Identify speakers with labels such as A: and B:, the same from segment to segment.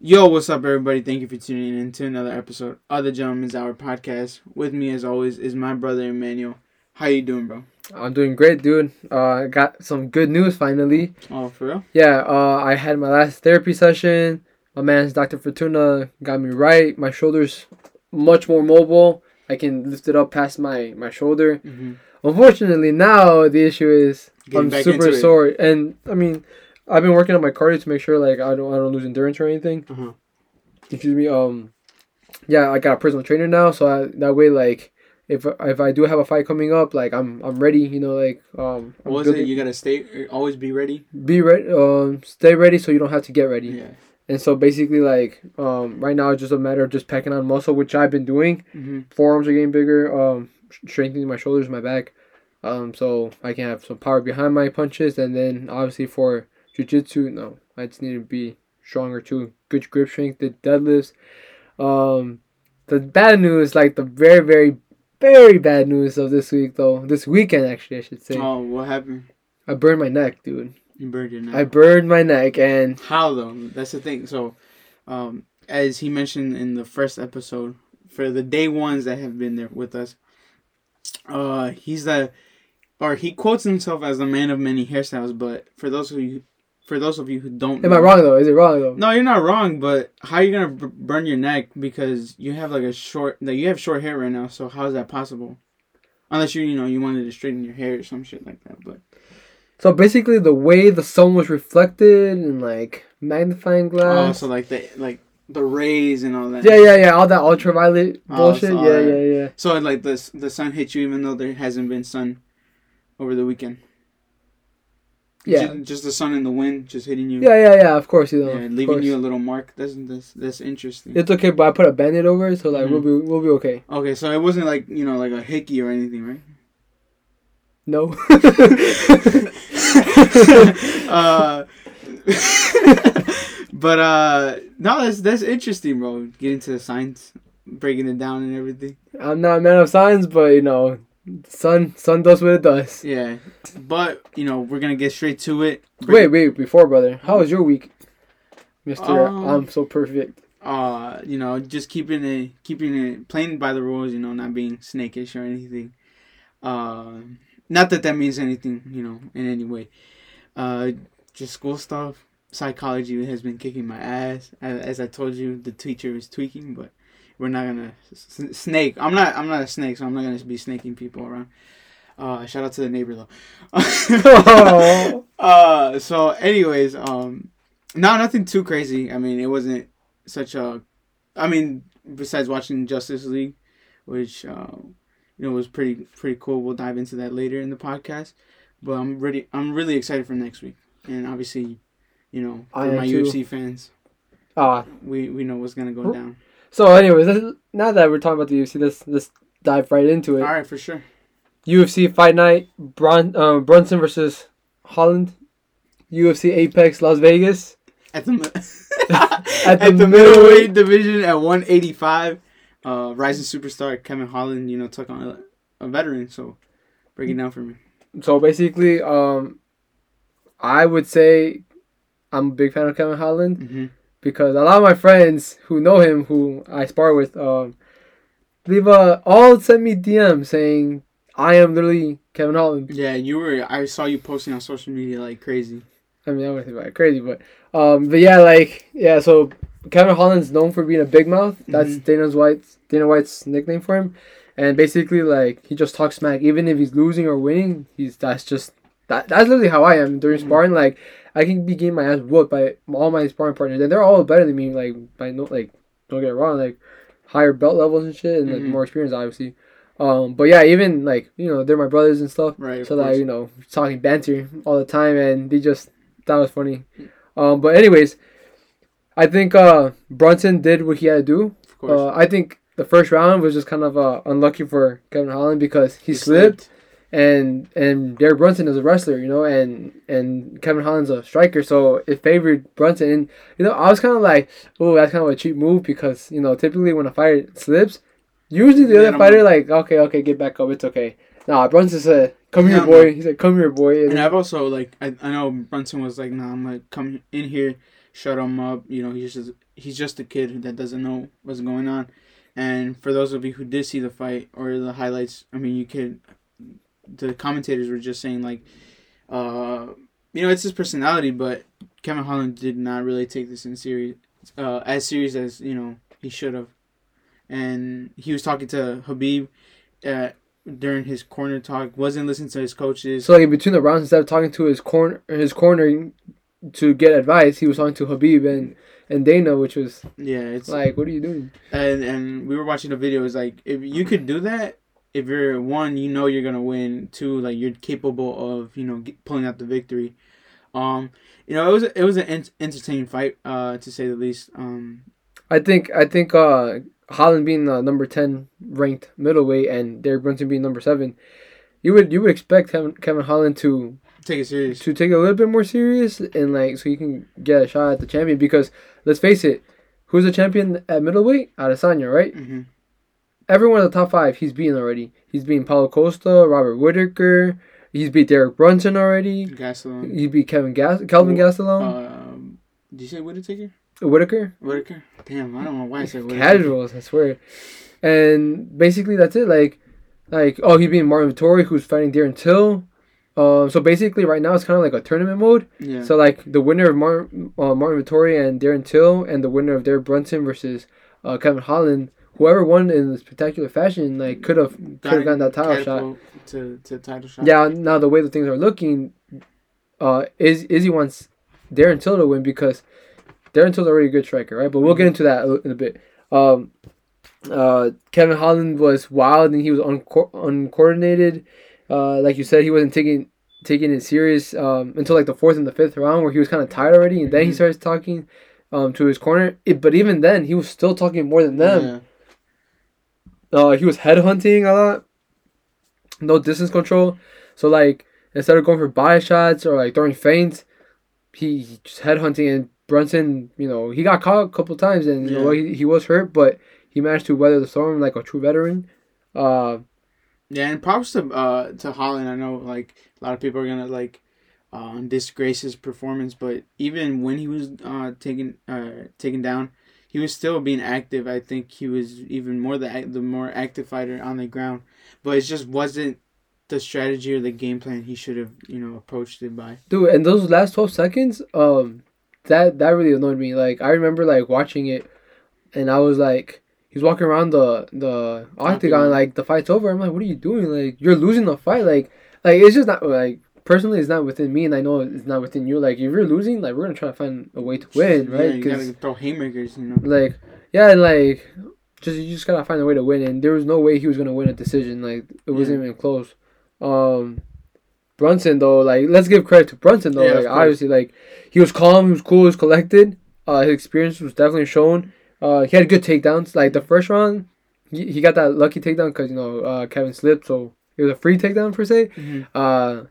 A: Yo, what's up, everybody? Thank you for tuning in to another episode of the Gentleman's Hour podcast. With me, as always, is my brother Emmanuel. How you doing, bro?
B: I'm doing great, dude. Uh, I got some good news finally.
A: Oh, for real?
B: Yeah, uh, I had my last therapy session. My man's Dr. Fortuna got me right. My shoulder's much more mobile. I can lift it up past my, my shoulder.
A: Mm-hmm.
B: Unfortunately, now the issue is
A: Getting
B: I'm super sore, and I mean, I've been working on my cardio to make sure like I don't I don't lose endurance or anything.
A: Uh-huh.
B: Excuse me. Um, yeah, I got a personal trainer now, so I, that way like. If, if I do have a fight coming up, like I'm I'm ready, you know, like um I'm
A: What was it? You gotta stay, always be ready.
B: be ready um stay ready so you don't have to get ready
A: Yeah.
B: and so basically like um right now it's just a matter of just packing on muscle which i've been doing
A: Mm-hmm.
B: forearms are getting bigger um strengthening my shoulders my back um so i can have some power behind my punches and then obviously for jiu-jitsu no i just need to be stronger too good grip strength the deadlifts um the bad news like the very very very bad news of this week though this weekend actually i should say
A: Oh, what happened?
B: i burned my neck dude
A: You burned your neck.
B: i burned my neck and
A: How though? That's the thing. So, um, as he mentioned in the first episode, for the day ones that have been there with us, uh, he's the, or he quotes himself as the man of many hairstyles. But for those of you, for those of you who don't,
B: Am I wrong though? Is it wrong though?
A: No, you're not wrong. But how are you gonna b- burn your neck because you have like a short, like you have short hair right now? So how is that possible? Unless you, you know, you wanted to straighten your hair or some shit like that. But
B: So basically, the way the sun was reflected and like magnifying glass.
A: oh, so like the like the rays and all that.
B: yeah, yeah, yeah. All that ultraviolet
A: Oh,
B: bullshit. yeah, yeah, yeah.
A: So like the the sun hit you even though there hasn't been sun over the weekend.
B: Yeah.
A: Just, just the sun and the wind just hitting you.
B: Yeah, yeah, yeah. Of course, you know.
A: Yeah, leaving
B: course.
A: you a little mark. That's that's that's interesting.
B: It's okay, but I put a band-aid over it, so like we'll be we'll be okay.
A: okay, so it wasn't like you know like a hickey or anything, right?
B: No.
A: uh, but uh, no, that's that's interesting, bro. Getting to the science, breaking it down and everything.
B: I'm not a man of science, but you know, sun sun does what it does.
A: Yeah, but you know we're gonna get straight to it.
B: Wait, wait. Before, brother, how was your week, Mister?
A: Um,
B: I'm so perfect.
A: uh you know just keeping it keeping it playing by the rules you know not being snakish or anything uh not that that means anything you know in any way uh just school stuff psychology has been kicking my ass as, as i told you the teacher is tweaking but we're not gonna s- snake i'm not i'm not a snake so i'm not gonna be snaking people around. Uh shout out to the neighbor though. Uh so anyways um no nothing too crazy. I mean it wasn't such a i mean besides watching justice league which uh, you know was pretty pretty cool. We'll dive into that later in the podcast. But i'm ready i'm really excited for next week. And obviously you know for my
B: too.
A: ufc fans
B: Ah,
A: we we know what's gonna go down
B: so anyways, now that we're talking about the UFC, let's let's dive right into it.
A: all right for sure
B: UFC Fight Night, Bron, uh, Brunson versus Holland. UFC Apex Las Vegas.
A: at the
B: At
A: at,
B: the
A: the,
B: middleweight-
A: middleweight division at 185 uh rising superstar kevin holland you know took on a, a veteran so break it down for me
B: So basically, um, I would say I'm a big fan of Kevin Holland
A: mm-hmm.
B: Because a lot of my friends who know him, who I spar with, um, leave a all sent me DM saying I am literally Kevin Holland.
A: yeah you were i saw you posting on social media like crazy
B: I mean, I wouldn't say about crazy, but um, but yeah, like yeah. So Kevin Holland's known for being a big mouth. That's
A: Mhm.
B: Dana White's Dana White's nickname for him, and basically like he just talks smack. Even if he's losing or winning, he's that's just that. That's literally how I am during
A: Mhm.
B: sparring. Like I can be getting my ass whooped by all my sparring partners, and they're all better than me. Like by no like don't get it wrong, like higher belt levels and shit, and like
A: Mhm.
B: more experience, obviously. Um, but yeah, even like you know they're my brothers and stuff
A: right
B: so that you know talking banter all the time and they just that was funny um but anyways i think uh brunson did what he had to do
A: of course
B: uh, i think the first round was just kind of uh, unlucky for kevin holland because he,
A: He
B: slipped and and derek brunson is a wrestler you know and and kevin holland's a striker so it favored brunson and you know i was kind of like oh that's kind of a cheap move because you know typically when a fighter slips usually the
A: Yeah,
B: other fighter like okay okay get back up it's okay Nah, Brunson said, "Come here, boy." He said, "Come here, boy." And
A: And I've also like I, I know Brunson was like, nah, I'm gonna come in here shut him up. You know, he's just he's just a kid that doesn't know what's going on. And for those of you who did see the fight or the highlights, I mean, you could. The commentators were just saying like, uh, you know, it's his personality, but Kevin Holland did not really take this in serious, uh, as serious as you know he should have. And he was talking to Habib. uh, during his corner talk. Wasn't listening to his coaches.
B: So like between the rounds, instead of talking to his corner, his corner to get advice, he was talking to Habib and and Dana, which was
A: yeah, it's
B: like, what are you doing?
A: and and we were watching the video. It's like if you could do that, if you're one, you know you're gonna win. Two, like you're capable of you know get, pulling out the victory. Um, you know it was it was an ent- entertaining fight, uh, to say the least. Um,
B: I think I think uh Holland being uh, number ten ranked middleweight and Derek Brunson being number seven, you would you would expect Kevin, Kevin Holland to
A: take it serious.
B: to take it a little bit more serious and like so you can get a shot at the champion because let's face it, who's the champion at middleweight? Adesanya, right?
A: hmm
B: Everyone in the top five he's beaten already. He's beaten Paulo Costa, Robert Whittaker. He's beat Derek Brunson already.
A: Gastelum.
B: He beat Kevin Gas- Kelvin Gastelum,
A: Um, did you say Whittaker?
B: Whitaker.
A: Whitaker? Damn, I don't know why I said Whitaker.
B: Casuals, I swear. And basically that's it. Like, like oh, he beat Marvin Vettori, who's fighting Darren Till. Um, so basically, right now it's kind of like a tournament mode.
A: Yeah.
B: So like the winner of Mar- uh, Marvin Vettori and Darren Till, and the winner of Derek Brunson versus uh, Kevin Holland, whoever won in a spectacular fashion, like could have could have gotten that title shot.
A: To, to title shot.
B: Yeah. Now the way the things are looking, uh, is Izzy wants Darren Till to win because Darren Till's already a good striker, right? But we'll get into that in a bit. Um, uh, Kevin Holland was wild and he was unco- uncoordinated. Uh, like you said, he wasn't taking taking it serious um, until like the fourth and the fifth round, where he was kind of tired already, and then he
A: Mhm.
B: starts talking um, to his corner. It, but even then, he was still talking more than them.
A: Yeah.
B: Uh, he was headhunting a lot. No distance control. So like instead of going for body shots or like throwing feints, he, he just headhunting and Brunson, you know, he got caught a couple times and you know
A: Yeah.
B: he, he was hurt, but he managed to weather the storm like a true veteran. Uh,
A: Yeah, and props to uh to Holland. I know like a lot of people are gonna like uh, disgrace his performance, but even when he was uh taken uh taken down, he was still being active. I think he was even more the the more active fighter on the ground, but it just wasn't the strategy or the game plan he should have you know approached it by.
B: dude, and those last twelve seconds, um, that that really annoyed me. Like I remember like watching it, and I was like, he's walking around the the octagon
A: Octagon.
B: like the fight's over. I'm like, what are you doing? Like you're losing the fight. Like like it's just not like personally it's not within me, and I know it's not within you. Like if you're losing, like we're gonna try to find a way to win,
A: Yeah,
B: right?
A: you
B: 'Cause,
A: gotta throw haymakers, you know.
B: like yeah, like just you just gotta find a way to win, and there was no way he was gonna win a decision. Like it wasn't even close. Um, Brunson though, like let's give credit to Brunson though.
A: Yeah,
B: like obviously, like he was calm, he was cool, he was collected. Uh, his experience was definitely shown. Uh, he had good takedowns. Like the first round, he, he got that lucky takedown because you know uh, Kevin slipped, so it was a free takedown per se.
A: Mhm.
B: Uh,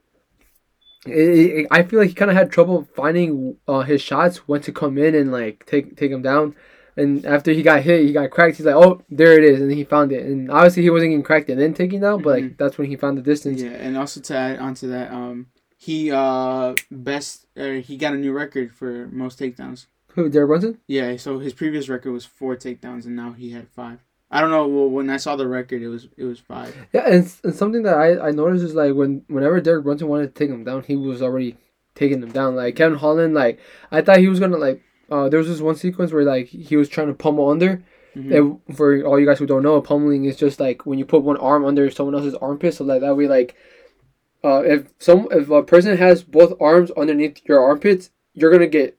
B: it, it, I feel like he kind of had trouble finding uh, his shots when to come in and like take take him down. And after he got hit, he got cracked. He's like, "Oh, there it is," and then he found it. And obviously, he wasn't getting cracked and then taken down, but like that's when he found the distance.
A: Yeah, and also to add onto that, um, he uh best uh, he got a new record for most takedowns.
B: Who, Derek Brunson?
A: Yeah, so his previous record was four takedowns, and now he had five. I don't know. Well, when I saw the record, it was it was five.
B: Yeah, and, and something that I, I noticed is like when whenever Derek Brunson wanted to take him down, he was already taking him down. Like Kevin Holland, like I thought he was gonna like. Uh, there was this one sequence where like he was trying to pummel under.
A: Mhm.
B: And for all you guys who don't know, pummeling is just like when you put one arm under someone else's armpit, so like that way, like, uh, if some if a person has both arms underneath your armpits, you're gonna get,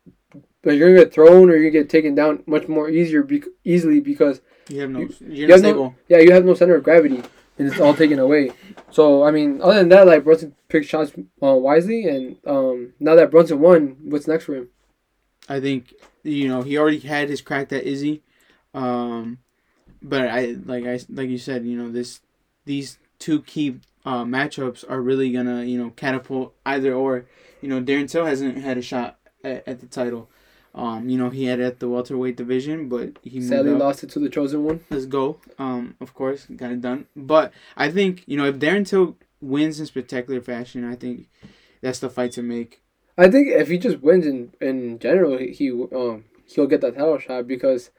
B: you're gonna get thrown or you're gonna get taken down much more easier, bec easily because
A: You have no.
B: You-
A: You, are
B: you have no- yeah, you have no center of gravity, and it's all taken away. So I mean, other than that, like Brunson picked shots uh, wisely, and um, now that Brunson won, what's next for him?
A: I think you know he already had his crack at Izzy, um, but I like I like you said, you know this these two key uh, matchups are really gonna you know catapult either or. You know Darren Till hasn't had a shot at, at the title. Um, you know he had it at the welterweight division, but he
B: Sadly, lost it to the chosen one.
A: Let's go. Um, of course, got it done. But I think you know if Darren Till wins in spectacular fashion, I think that's the fight to make.
B: I think if he just wins in in general, he um he'll get that title shot because,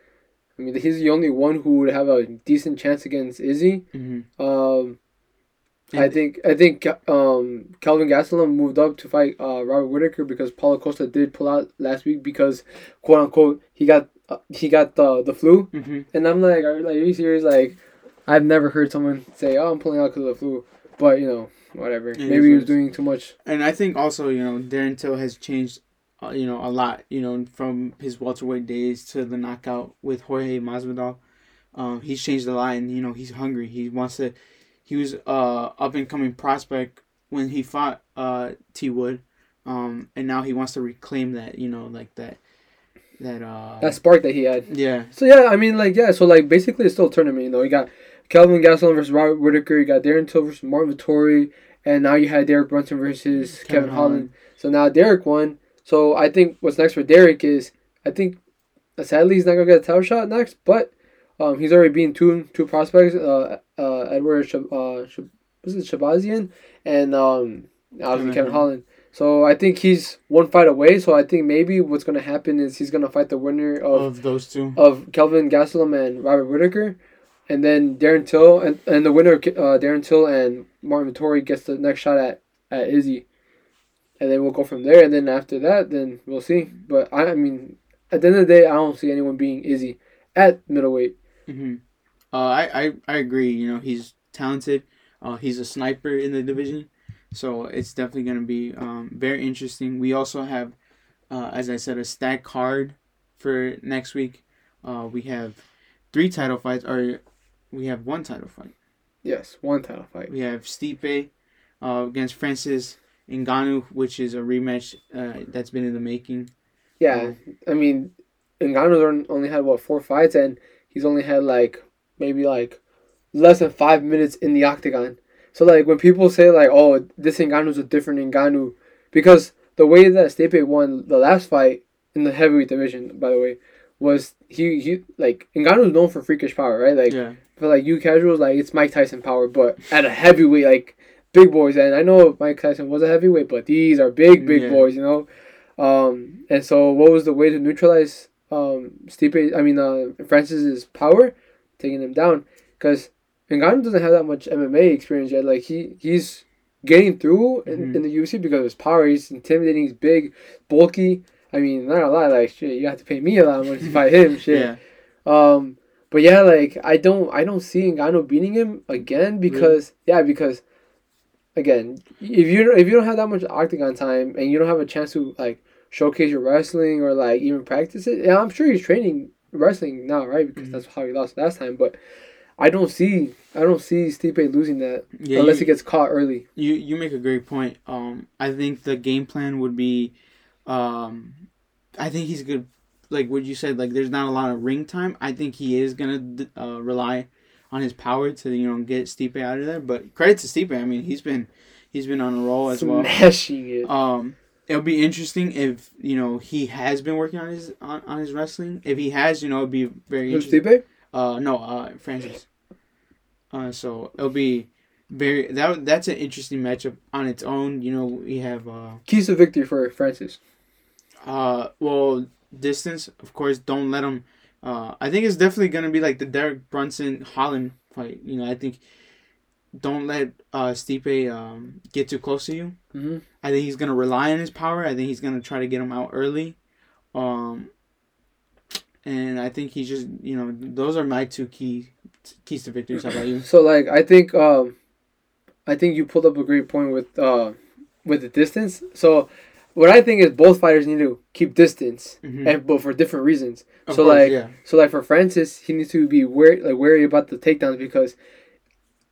B: I mean, he's the only one who would have a decent chance against Izzy.
A: Mm-hmm.
B: Um, I think I think um Kelvin Gastelum moved up to fight uh Robert Whittaker because Paulo Costa did pull out last week because quote unquote he got uh, he got the the flu
A: Mm-hmm.
B: and I'm like are, like are you serious like I've never heard someone say oh I'm pulling out because of the flu but you know whatever maybe he was doing too much
A: And I think also, you know, Darren Till has changed, uh, you know, a lot. You know, from his welterweight days to the knockout with Jorge Masvidal. Um, he's changed a lot, and you know, he's hungry. He wants to. He was uh up and coming prospect when he fought uh T Wood, um, and now he wants to reclaim that. You know, like that. That uh.
B: that spark that he had
A: yeah.
B: So yeah, I mean, like yeah, so like basically it's still a tournament. You know, you got Kelvin Gastelum versus Robert Whittaker, you got Darren Till versus Marvin Vettori, and now you had Derek Brunson versus Kevin,
A: Kevin
B: Holland.
A: Holland.
B: So now Derek won. So I think what's next for Derek is I think sadly he's not gonna get a title shot next, but um, he's already beaten two two prospects, uh, uh, Edward Shab- uh, Shab- was it Shahbazyan and um, obviously
A: Kevin
B: Holland. So I think he's one fight away. So I think maybe what's gonna happen is he's gonna fight the winner of
A: Of those two.
B: of Kelvin Gastelum and Robert Whittaker, and then Darren Till and, and the winner of uh, Darren Till and Marvin Vettori gets the next shot at, at Izzy, and then we'll go from there. And then after that, then we'll see. But I, I mean, at the end of the day, I don't see anyone being Izzy at middleweight.
A: Hmm Uh, I, I I agree. You know, he's talented. Uh, he's a sniper in the division, so it's definitely gonna be um, very interesting. We also have, uh, as I said, a stack card for next week. Uh, we have three title fights, or we have one title fight.
B: Yes, one title fight.
A: We have Stipe uh, against Francis Ngannou, which is a rematch uh, that's been in the making.
B: Yeah, I mean, Ngannou's only had what four fights, and he's only had like maybe like less than five minutes in the octagon. So like when people say like, "Oh, this Ngannou's a different Ngannou," because the way that Stipe won the last fight in the heavyweight division, by the way, was he he like Ngannou's known for freakish power, right? Like
A: Yeah,
B: for like you casuals, like it's Mike Tyson power, but at a heavyweight, like big boys. And I know Mike Tyson was a heavyweight, but these are big, big
A: Yeah.
B: boys, you know. Um, and so what was the way to neutralize um Stipe? I mean, uh, Francis's power, taking him down, because Ngannou doesn't have that much MMA experience yet. Like he he's getting through in,
A: Mhm.
B: in the UFC because of his power. He's intimidating. He's big, bulky. I mean, not a lot. Like shit, you have to pay me a lot of money to fight him. Shit.
A: yeah.
B: Um, but yeah, like I don't, I don't see Ngannou beating him again because yeah, because again, if you if you don't have that much octagon time and you don't have a chance to like showcase your wrestling or like even practice it, yeah, I'm sure he's training wrestling now, right? Because
A: Mhm.
B: that's how he lost last time. But I don't see, I don't see Stipe losing that
A: Yeah,
B: unless
A: you-
B: he gets caught early.
A: You you make a great point. Um, I think the game plan would be, um, I think he's good. Like what you said, like there's not a lot of ring time. I think he is gonna uh, rely on his power to you know get Stipe out of there. But credit to Stipe. I mean he's been he's been on a roll as well.
B: Smashing it.
A: Um, it'll be interesting if you know he has been working on his on, on his wrestling. If he has, you know, it'd be very
B: Who's
A: interesting. Uh, no, uh, Francis. Uh, so it'll be very that that's an interesting matchup on its own. You know, we have uh,
B: Keys to victory for Francis.
A: uh, well, distance. Of course, don't let him. Uh, I think it's definitely gonna be like the Derek Brunson Holland fight. You know, I think don't let uh Stipe um get too close to you.
B: Mm-hmm.
A: I think he's gonna rely on his power. I think he's gonna try to get him out early. Um, and I think he just you know those are my two key keys to victories. How about you?
B: So like I think um I think you pulled up a great point with uh with the distance. So what I think is both fighters need to keep distance,
A: Mhm.
B: and but for different reasons.
A: Of
B: so
A: course,
B: like
A: yeah,
B: so like for Francis, he needs to be wary like wary about the takedowns because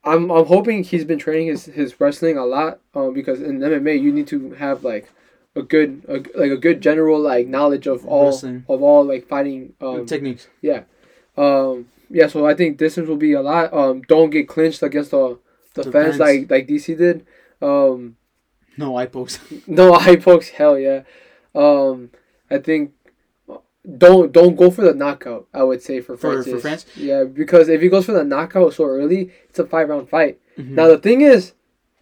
B: I'm I'm hoping he's been training his, his wrestling a lot. Um, because in MMA you need to have like a good a, like a good general like knowledge of all
A: Wrestling.
B: of all like fighting um
A: techniques.
B: um, yeah, so I think distance will be a lot. Um, don't get clinched against the the,
A: The
B: fence,
A: fence.
B: like like DC did. Um,
A: No eye pokes.
B: no eye pokes, hell yeah. Um, I think don't don't go for the knockout. I would say for
A: For-
B: Francis.
A: for France?
B: yeah, because if he goes for the knockout so early, it's a five round fight.
A: Mhm.
B: Now the thing is,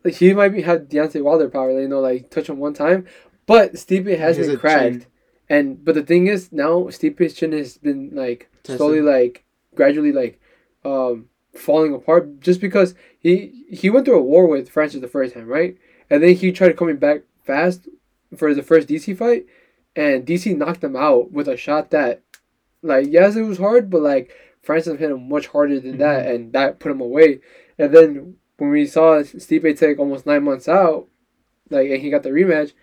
B: like he might be have Deontay Wilder power. You know, like touch him one time, But Stipe has been cracked,
A: chin.
B: and but the thing is now Stipe's chin has been like
A: Tested.
B: slowly like gradually like um falling apart just because he he went through a war with Francis the first time, right? And then he tried coming back fast for the first DC fight, and DC knocked him out with a shot that, like, yes, it was hard, but like Francis hit him much harder than that, and that put him away. And then when we saw Stipe take almost nine months out, like, and he got the rematch,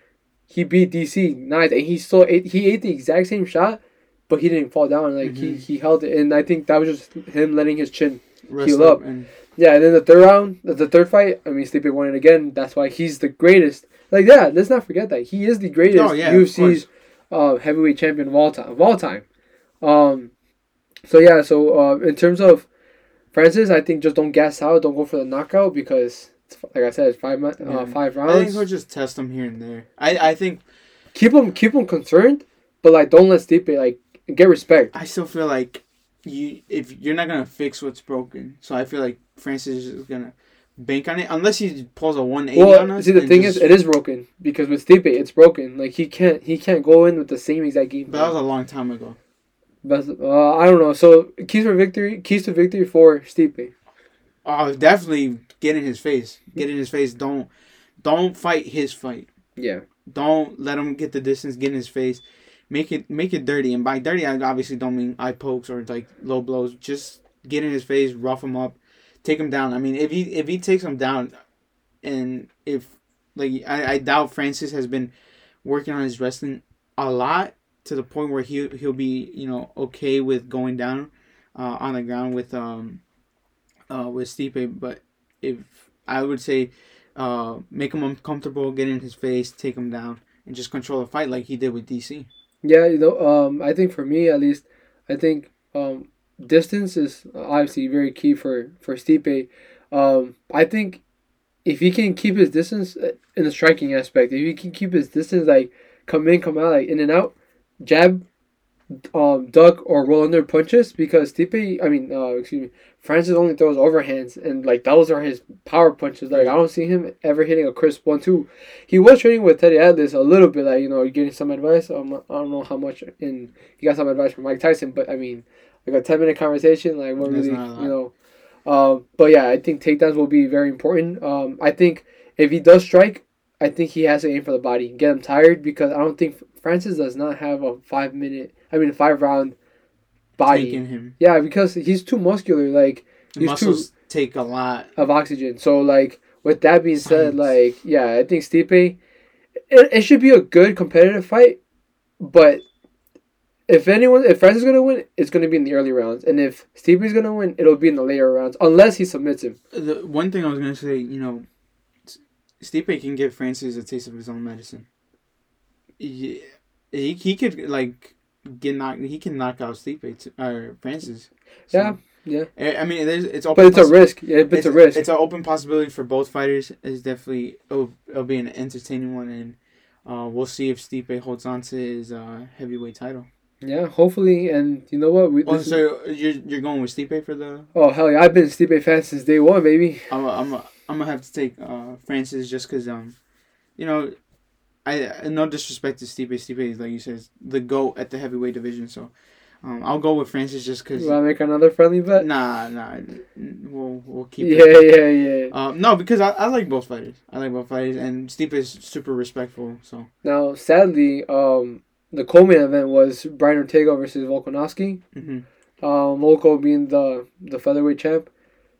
B: he beat DC nice, and he still ate, he ate the exact same shot, but he didn't fall down. Like he
A: Mhm.
B: he held it, and I think that was just him letting his chin
A: Rest
B: Heal up.
A: and
B: yeah, and then the third round, the, third fight, I mean, Stipe won it again. That's why he's the greatest. Like, yeah, let's not forget that he is the greatest
A: Oh, yeah,
B: UFC's uh, heavyweight champion of all time. Of all time. Um, so yeah, so uh, in terms of Francis, I think just don't gas out, don't go for the knockout because, it's, like I said, it's five mon-
A: Yeah.
B: uh, five
A: I think
B: rounds.
A: he'll just test him here and there. I, I think
B: keep him keep him concerned, but like don't let Stipe like get respect.
A: I still feel like you if you're not gonna fix what's broken. So I feel like Francis is gonna bank on it unless he pulls a 180 on
B: Well,
A: us.
B: see, the thing
A: just-
B: is, it is broken because with Stipe, it's broken. Like he can't he can't go in with the same exact game.
A: But that was a long time ago.
B: But uh, I don't know. So keys for victory, keys to victory for Stipe.
A: Oh, definitely get in his face. Get in his face. Don't don't fight his fight.
B: Yeah,
A: Don't let him get the distance. Get in his face. Make it make it dirty. And by dirty, I obviously don't mean eye pokes or like low blows. Just get in his face, rough him up, take him down. I mean, if he if he takes him down, and if like I, I doubt Francis has been working on his wrestling a lot to the point where he he'll be you know okay with going down uh, on the ground with um uh with Stipe. But if I would say uh make him uncomfortable, get in his face, take him down, and just control the fight like he did with DC.
B: yeah. You know, um, I think for me at least, I think um, distance is obviously very key for for Stipe. Um, I think if he can keep his distance uh, in the striking aspect, if he can keep his distance like come in, come out, like in and out, jab, um, duck or roll under punches because Stipe, I mean, uh, excuse me, Francis only throws overhands and like those are his power punches. Like I don't see him ever hitting a crisp one two. He was training with Teddy Atlas a little bit, like you know, getting some advice. Um, I don't know how much, and he got some advice from Mike Tyson, but I mean, like a ten minute conversation, like what
A: That's
B: really,
A: not a lot.
B: you know. Um, but yeah, I think takedowns will be very important. Um, I think if he does strike, I think he has to aim for the body, get him tired because I don't think Francis does not have a five minute, I mean, five round body.
A: Taking him.
B: Yeah, because he's too muscular, like He's
A: muscles take a lot.
B: of oxygen. So like with that being said,
A: Science.
B: like yeah, I think Stipe, it, it should be a good competitive fight, but if anyone, if Francis is gonna win, it's gonna be in the early rounds, and if is gonna win, it'll be in the later rounds, unless he submits him.
A: The one thing I was gonna say, you know, S- Stipe can give Francis a taste of his own medicine. He, he, he could like get knocked. He can knock out Stipe t- or Francis. So,
B: Yeah, yeah.
A: I mean, there's it's open.
B: But it's a risk. Yeah, but it's, a risk.
A: It's an open possibility for both fighters. It's definitely it'll, it'll be an entertaining one, and uh, we'll see if Stipe holds on to his uh, heavyweight title.
B: Yeah, hopefully, and you know what? We,
A: Oh, so you're you're going with Stipe for the?
B: oh hell yeah! I've been a Stipe fan since day one, baby.
A: I'm a, I'm a, I'm gonna have to take uh, Francis just because um, you know, I, I no disrespect to Stipe. Stipe is like you said, the goat at the heavyweight division. So, um, I'll go with Francis just because.
B: You wanna make another friendly bet?
A: Nah, nah, we'll we'll keep.
B: Yeah,
A: it.
B: yeah, yeah.
A: Um, no, because I, I like both fighters. I like both fighters, and Stipe is super respectful. So
B: Now, sadly, um, the co-main event was Brian Ortega versus Volkanovski.
A: hmm
B: Um, Volko being the the featherweight champ.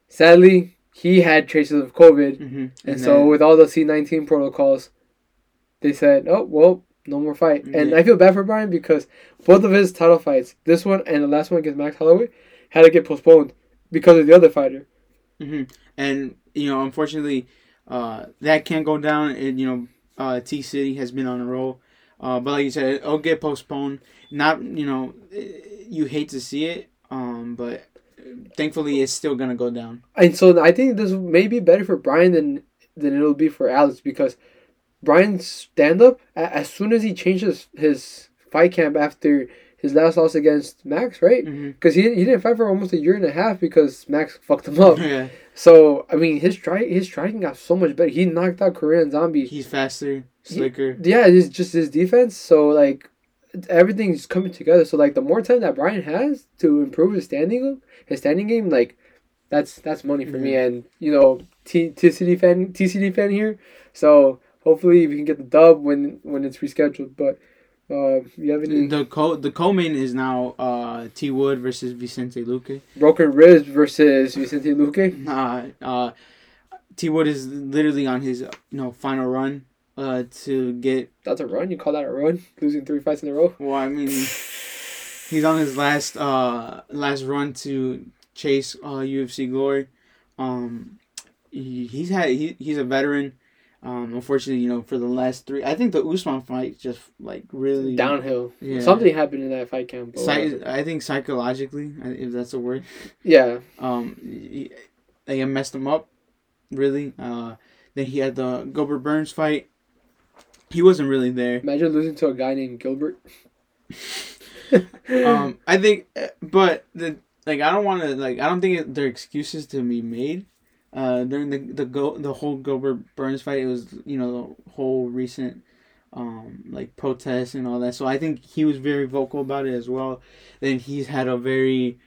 B: Sadly, he had traces of COVID,
A: hmm
B: and, so with all the C nineteen protocols, they said, "Oh well, no more fight." And I feel bad for Brian because both of his title fights, this one and the last one against Max Holloway, had to get postponed because of the other fighter.
A: hmm And you know, unfortunately, uh, that can't go down. And you know, uh, T City has been on a roll. Uh, but like you said, it'll get postponed. Not you know, you hate to see it. Um, but thankfully, it's still gonna go down.
B: And so I think this may be better for Brian than than it'll be for Alex because Brian's stand up as soon as he changes his fight camp after his last loss against Max, right? Because he, he didn't fight for almost a year and a half because Max fucked him up.
A: Yeah,
B: So I mean, his try his striking got so much better. He knocked out Korean Zombie.
A: he's faster, slicker.
B: Yeah, it's just his defense. So like everything's coming together. So like the more time that Brian has to improve his standing his standing game, like that's that's money for me. And you know, T TCD fan TCD fan here. So hopefully we can get the dub when when it's rescheduled. But uh, you have any
A: The co the co-main is now uh T Wood versus Vicente Luque.
B: broken ribs versus Vicente Luque?
A: Uh, uh, T Wood is literally on his you know final run uh to get
B: That's a run. You call that a run? Losing three fights in a row.
A: well I mean he's on his last uh last run to chase uh UFC glory. Um he, he's had he, he's a veteran. Um unfortunately, you know, for the last three I think the Usman fight just like really
B: Downhill.
A: Yeah.
B: Something happened in that fight camp.
A: Psy- I think psychologically, if that's a word,
B: yeah.
A: um, he, they messed him up, really. Uh, then he had the Gilbert Burns fight. He wasn't really there.
B: Imagine losing to a guy named Gilbert.
A: Um, I think, uh, but the like, I don't want to like, I don't think are excuses to be made. Uh, during the the go the whole Gilbert Burns fight, it was you know the whole recent, um, like protests and all that. So I think he was very vocal about it as well. Then he's had a very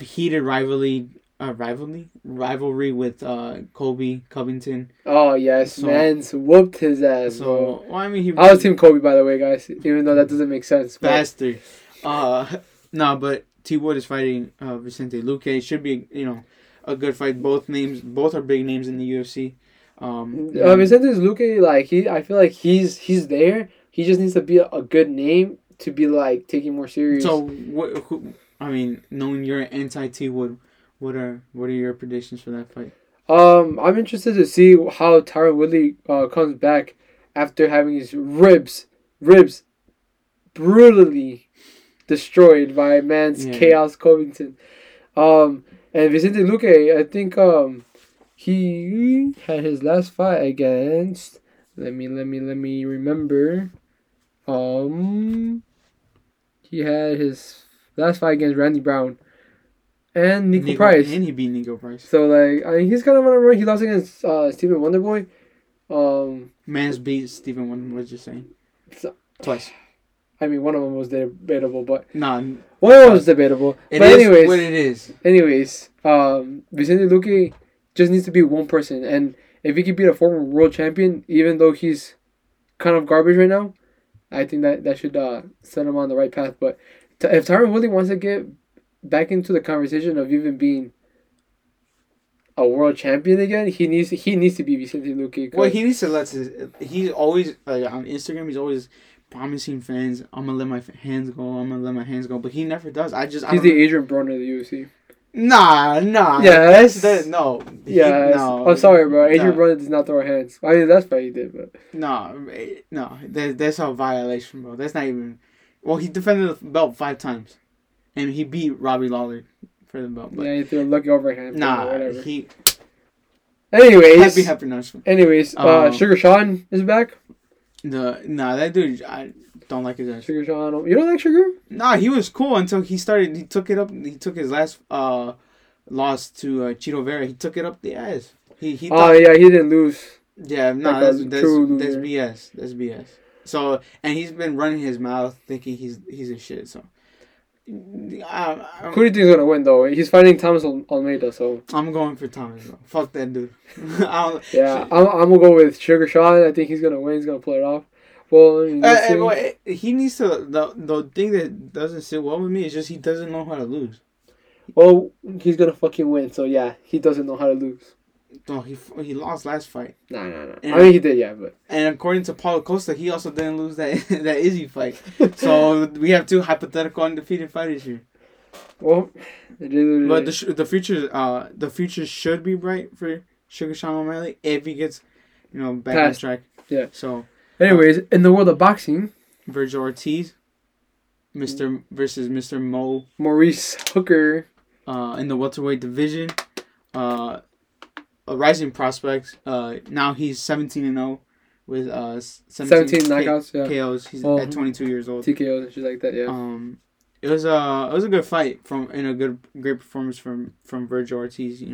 A: heated rivalry, uh, rivalry, rivalry with uh Colby Covington.
B: oh yes,
A: So-
B: man's whooped his ass.
A: So well, I mean, he
B: I was Team Colby, by the way, guys. Even though that doesn't make sense. but-
A: bastard. Uh, no, but T Wood is fighting uh, Vicente Luque. It should be you know a good fight. Both names, both are big names in the UFC. Um,
B: Uh, Vicente Luque, like he, I feel like he's he's there. He just needs to be a, a good name to be like taking more serious.
A: so what? Who, I mean, knowing you're an anti T Wood, what are what are your predictions for that fight?
B: Um, I'm interested to see how Tyron Woodley uh, comes back after having his ribs, ribs, brutally destroyed by man's
A: Yeah.
B: Chaos Covington. Um, and Vicente Luque, I think um, he had his last fight against. Let me let me let me remember. Um, he had his last fight against Randy Brown and Niko, Price.
A: and he beat Niko Price.
B: So like, I mean, he's kind of on a run. He lost against uh, Stephen Wonderboy. Um,
A: Man's beat Stephen. What was you saying?
B: So-
A: Twice.
B: I mean, one of them was debatable, but
A: none.
B: one of them was debatable.
A: it
B: but
A: is
B: anyways,
A: what it is.
B: anyways, um, Vicente Luque just needs to be one person, and if he could beat a former world champion, even though he's kind of garbage right now, I think that that should uh, set him on the right path. But t- if Tyron Woodley wants to get back into the conversation of even being a world champion again, he needs he needs to be Vicente Luque.
A: Well, he needs to let his. He's always like on Instagram. He's always promising fans, "I'm gonna let my hands go. I'm gonna let my hands go," but he never does. I just.
B: He's
A: don't
B: the Adrian Broner of the UFC.
A: Nah, nah.
B: Yes.
A: That, no. He-
B: Yeah,
A: no.
B: I'm sorry, bro. Adrian
A: no,
B: Broner does not throw hands. I mean, that's why he did, but
A: No, eh, no. That, that's a violation, bro. That's not even. Well, he defended the belt five times, and he beat Robbie Lawler for the belt. But
B: yeah, he threw a lucky overhand.
A: nah,
B: whatever.
A: he
B: Anyways,
A: happy happy
B: anyways, uh,
A: Um,
B: Sugar Sean is back.
A: The nah, that dude. I don't like his ass.
B: Sugar Sean, you don't like Sugar?
A: Nah, he was cool until he started. He took it up. He took his last uh loss to uh, Chito Vera. He took it up the ass. He he.
B: Oh yeah, he didn't lose.
A: yeah, no,
B: a
A: that's that's,
B: true
A: that's. BS. That's BS. So and he's been running his mouth thinking he's he's a shit. So. I, I'm,
B: Who do you think is gonna win though? He's fighting Thomas Al- Almeida, so
A: I'm going for Thomas. Bro. Fuck that dude.
B: yeah, I'm, I'm gonna go with Sugar Sean. I think he's gonna win. He's gonna pull it off. Well, I mean,
A: Uh, well, eh, he needs to. The the thing that doesn't sit well with me is just he doesn't know how to lose.
B: well, he's gonna fucking win. So yeah, he doesn't know how to lose.
A: No, he he lost last fight.
B: Nah, nah, nah.
A: Yeah.
B: I mean, he did, yeah, but
A: And according to Paulo Costa, he also didn't lose that that Izzy fight. So we have two hypothetical undefeated fighters here.
B: well, it is
A: But the the future uh the future should be bright for Sugar Sean O'Malley if he gets you know back
B: Past.
A: on track.
B: Yeah.
A: So
B: anyways, in the world of boxing,
A: Vergil Ortiz, Mister versus Mister Mo
B: Maurice Hooker.
A: uh in the welterweight division, uh a rising prospect. Uh now he's seventeen and zero with uh
B: 17
A: K-
B: knockouts, yeah.
A: KOs. He's
B: Oh.
A: at twenty two years old.
B: TKOs and shit like that, yeah.
A: Um, it was a it was a good fight from and a good great performance from from Vergil Ortiz. You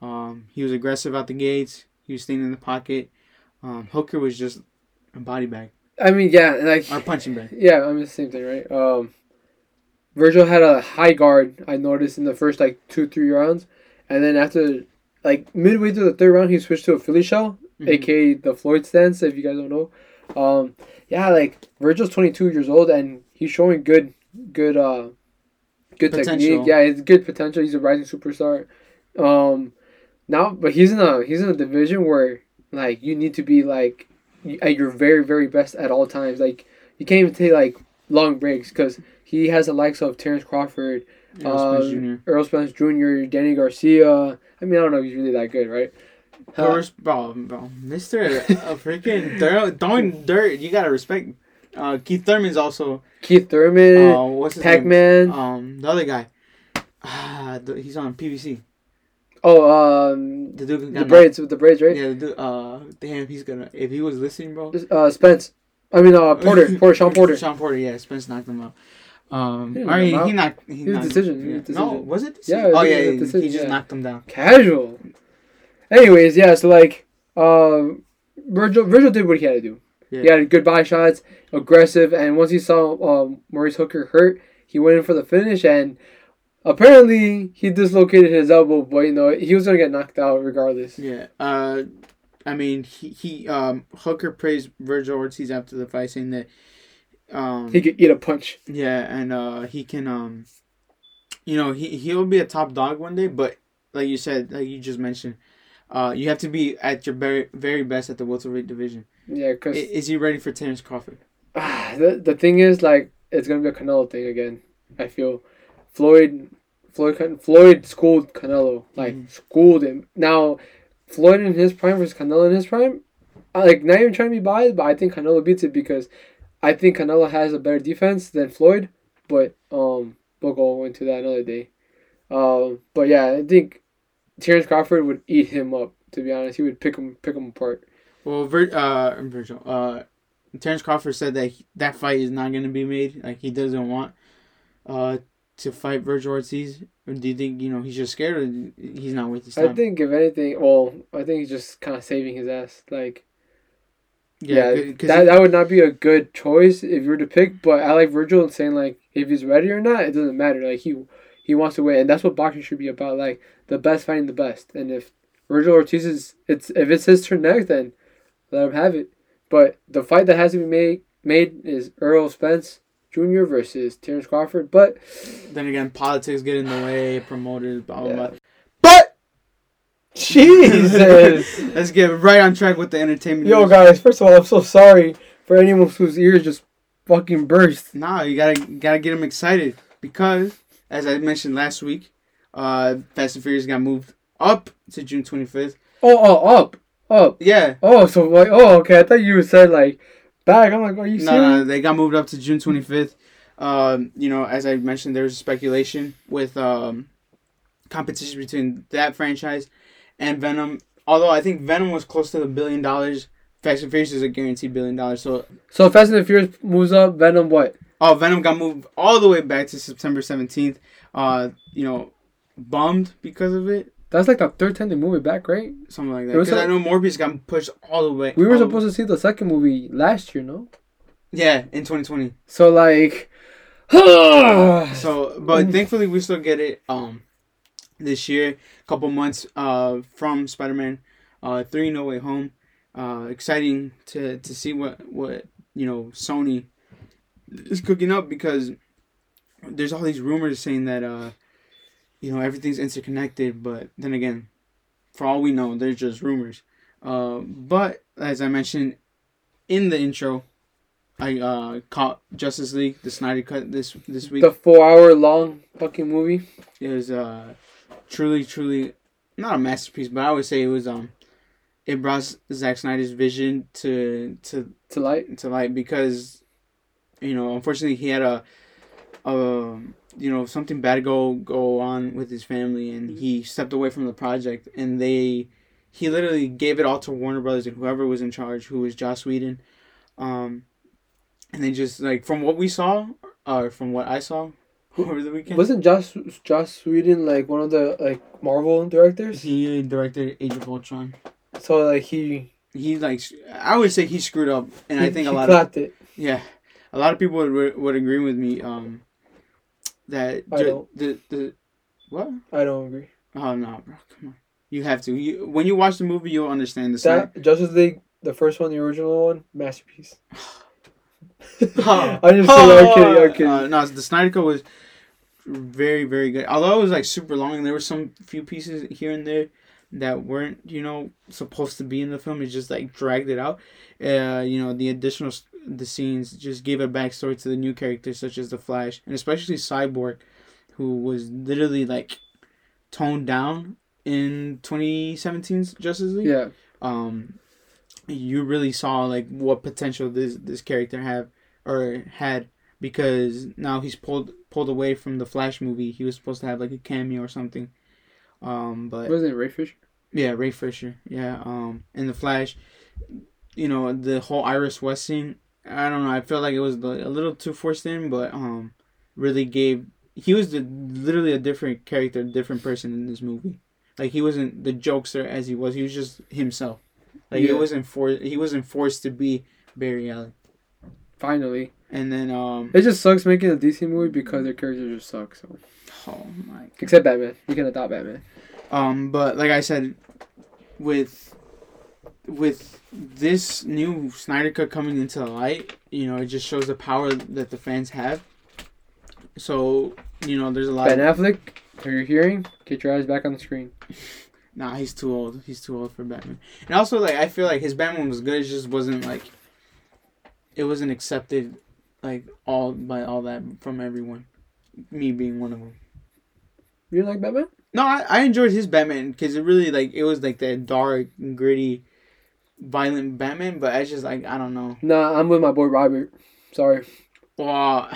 A: know, um, he was aggressive out the gates. He was staying in the pocket. Um, Hooker was just a body bag
B: I mean, yeah, like
A: or punching bag.
B: Yeah, I mean the same thing, right? Um, Vergil had a high guard. I noticed in the first like two three rounds, and then after like midway through the third round, he switched to a Philly shell,
A: Mhm.
B: aka the Floyd stance. If you guys don't know, um, yeah, like Vergil's twenty two years old and he's showing good, good, uh, good
A: Potential.
B: technique. Yeah, he's good potential. He's a rising superstar. Um, now, but he's in a he's in a division where like you need to be like at your very very best at all times. Like you can't even take like long breaks because he has the likes of Terrence Crawford,
A: Errol
B: uh,
A: Spence Jr.
B: Errol Spence Jr., Danny Garcia. I mean, I don't know if he's really that good, right? Uh,
A: First, bro, bro, Mister, a freaking throw, throwing dirt. You gotta respect. Uh, Keith Thurman's also.
B: Keith Thurman,
A: Uh, what's his
B: Pac
A: name?
B: Man.
A: Um, the other guy. Ah, he's on PBC.
B: oh, um,
A: The dude
B: the braids with the braids, right?
A: Yeah, the dude. Uh, damn, he's gonna. If he was listening, bro.
B: Uh, Spence. I mean, uh, Porter, Porter, Shawn Porter.
A: Shawn Porter. Yeah, Spence knocked him out. Um,
B: He
A: or
B: didn't
A: he,
B: knock him
A: he knocked. He,
B: He was
A: knocked,
B: decision, he
A: Yeah.
B: was
A: No,
B: decision.
A: was it?
B: Yeah,
A: Decision?
B: it
A: Oh
B: was
A: yeah, he-
B: decision,
A: he just
B: yeah.
A: knocked him down.
B: Casual. Anyways, yeah. So like, um, Vergil, Vergil did what he had to do. He had good body shots, aggressive, and once he saw um, Maurice Hooker hurt, he went in for the finish, and apparently he dislocated his elbow, but you know he was gonna get knocked out regardless.
A: Yeah. Uh, I mean, he, he um Hooker praised Vergil Ortiz after the fight, saying that um
B: He could eat a punch.
A: yeah, and uh he can um you know he he'll be a top dog one day, but like you said, like you just mentioned, uh you have to be at your very very best at the welterweight division.
B: Yeah,
A: I-
B: because
A: Is he ready for Terrence Crawford?
B: the the thing is like it's gonna be a Canelo thing again. I feel Floyd, Floyd, Floyd schooled Canelo like
A: Mhm.
B: schooled him. Now Floyd in his prime versus Canelo in his prime, like not even trying to be biased, but I think Canelo beats it because I think Canelo has a better defense than Floyd. But um, we'll go into that another day. Um, but yeah, I think Terrence Crawford would eat him up. To be honest, he would pick him pick him apart.
A: Well, Vir- uh, Vergil, uh, Terrence Crawford said that he- that fight is not going to be made. Like he doesn't want, uh, to fight Vergil Ortiz. Or do you think you know he's just scared, or he's not worth his time?
B: I think if anything, well, I think he's just kind of saving his ass. Like, yeah,
A: because
B: that, that would not be a good choice if you were to pick. But I like Vergil saying like if he's ready or not, it doesn't matter. Like he he wants to win, and that's what boxing should be about. Like the best fighting the best. And if Vergil Ortiz is it's if it's his turn next, then let him have it. But the fight that has to be made made is Errol Spence Jr. versus Terrence Crawford. But
A: then again, politics get in the way, promoters, blah blah
B: Yeah.
A: blah.
B: Jesus.
A: let's get right on track with the entertainment.
B: Yo,
A: news.
B: guys, first of all, I'm so sorry for anyone whose ears just fucking burst.
A: Nah, you gotta gotta get them excited because, as I mentioned last week, uh, Fast and Furious got moved up to June twenty fifth.
B: Oh, oh, up, up.
A: Yeah,
B: Oh, so like, oh, okay. I thought you said like back. I'm like, are you
A: No,
B: serious?
A: no, they got moved up to June 25th. Um, you know, as I mentioned, there's speculation with um, competition between that franchise and Venom. Although I think Venom was close to the billion dollars, Fast and Furious is a guaranteed billion dollars. So,
B: So Fast and the Furious moves up. Venom, what?
A: oh, Venom got moved all the way back to September 17th. Uh, you know, bummed because of it,
B: That's like the third time they move it back, right?
A: something like that. Because I know Morbius got pushed all the way.
B: We were supposed to see the second movie last year, no?
A: yeah, in 2020.
B: So like, so
A: So, but
B: Mm.
A: thankfully we still get it um this year. a Couple months uh from Spider Man, uh three No Way Home. Uh, exciting to to see what what you know Sony is cooking up because there's all these rumors saying that uh you know everything's interconnected, but then again, for all we know, they're just rumors. Uh, but as I mentioned in the intro, I uh caught Justice League, the Snyder Cut this this week.
B: the four-hour long fucking movie.
A: It was uh truly, truly not a masterpiece, but I would say it was um it brought Zack Snyder's vision to to
B: To light.
A: to light because you know unfortunately he had a a you know something bad go go on with his family and he stepped away from the project and they he literally gave it all to Warner Brothers and whoever was in charge who was Joss Whedon um and they just like from what we saw or from what I saw over the weekend.
B: Wasn't Josh Josh Whedon like one of the like Marvel directors?
A: he directed Age of Ultron.
B: So like he
A: He like I would say he screwed up, and I think a lot of
B: it.
A: yeah, a lot of people would would agree with me. Um, that
B: I don't.
A: the the what?
B: I don't agree.
A: Oh no, bro, come on. You have to. You, when you watch the movie, you'll understand the side.
B: That Justice League, the first one, the original one, masterpiece.
A: Oh.
B: I'm just. I'm kidding. I'm kidding.
A: Uh, no, the Snyder Cut was very, very good. Although it was like super long, and there were some few pieces here and there that weren't, you know, supposed to be in the film. It just like dragged it out. Uh, you know, the additional the scenes just gave a backstory to the new characters such as the Flash, and especially Cyborg, who was literally like toned down in 2017's Justice League
B: yeah.
A: um you really saw like what potential this this character have or had because now he's pulled pulled away from the Flash movie. He was supposed to have like a cameo or something. Um but
B: Wasn't it Ray Fisher?
A: yeah, Ray Fisher. Yeah, um in the Flash, you know, the whole Iris West scene, I don't know, I felt like it was a little too forced in, but um really gave he was the literally a different character, different person in this movie. Like he wasn't the jokester as he was. He was just himself. Like he wasn't for he wasn't forced to be Barry Allen.
B: Finally.
A: And then um
B: It just sucks making a DC movie because their characters just suck. So
A: oh my God.
B: except Batman, you can adopt Batman.
A: Um, but like I said, with with this new Snyder Cut coming into the light, you know, it just shows the power that the fans have. So you know, there's a lot.
B: Ben Affleck, are you hearing? Get your eyes back on the screen.
A: nah, he's too old. He's too old for Batman. And also, like, I feel like his Batman was good. It just wasn't like it wasn't accepted, like all by all that from everyone. Me being one of them.
B: You like Batman?
A: No, I, I enjoyed his Batman because it really like it was like that dark, gritty, violent Batman. But I just like I don't know.
B: Nah, I'm with my boy Robert. Sorry.
A: Well,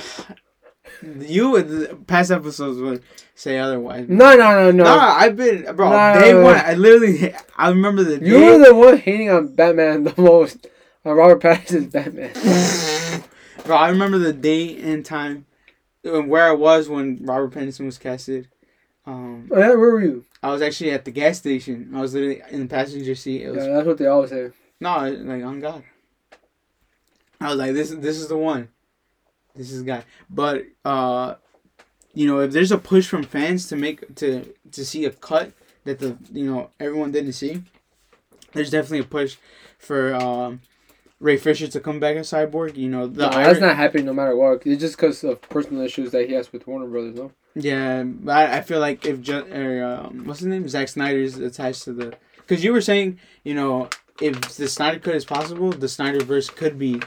A: you would past episodes would say otherwise.
B: No, no, no, no.
A: Nah, I've been bro.
B: No,
A: day
B: no, no.
A: one, I literally I remember the
B: You were the one hating on Batman the most. On Robert Pattinson's Batman.
A: bro, I remember the date and time, and where I was when Robert Pattinson was casted. Um,
B: Oh, yeah, where were you?
A: I was actually at the gas station. I was literally in the passenger seat. It was
B: Yeah, that's what they always say.
A: No, like on God. I was like, this this is the one. This is the guy. But uh you know, if there's a push from fans to make to to see a cut that the you know everyone didn't see, there's definitely a push for um Ray Fisher to come back as Cyborg. You know, the
B: No, that's not happening no matter what. It's just because of personal issues that he has with Warner Brothers, no?
A: Yeah, but I, I feel like if ju- or, um, what's his name, Zack Snyder's attached to the, because you were saying, you know, if the Snyder Cut is possible, the Snyderverse could be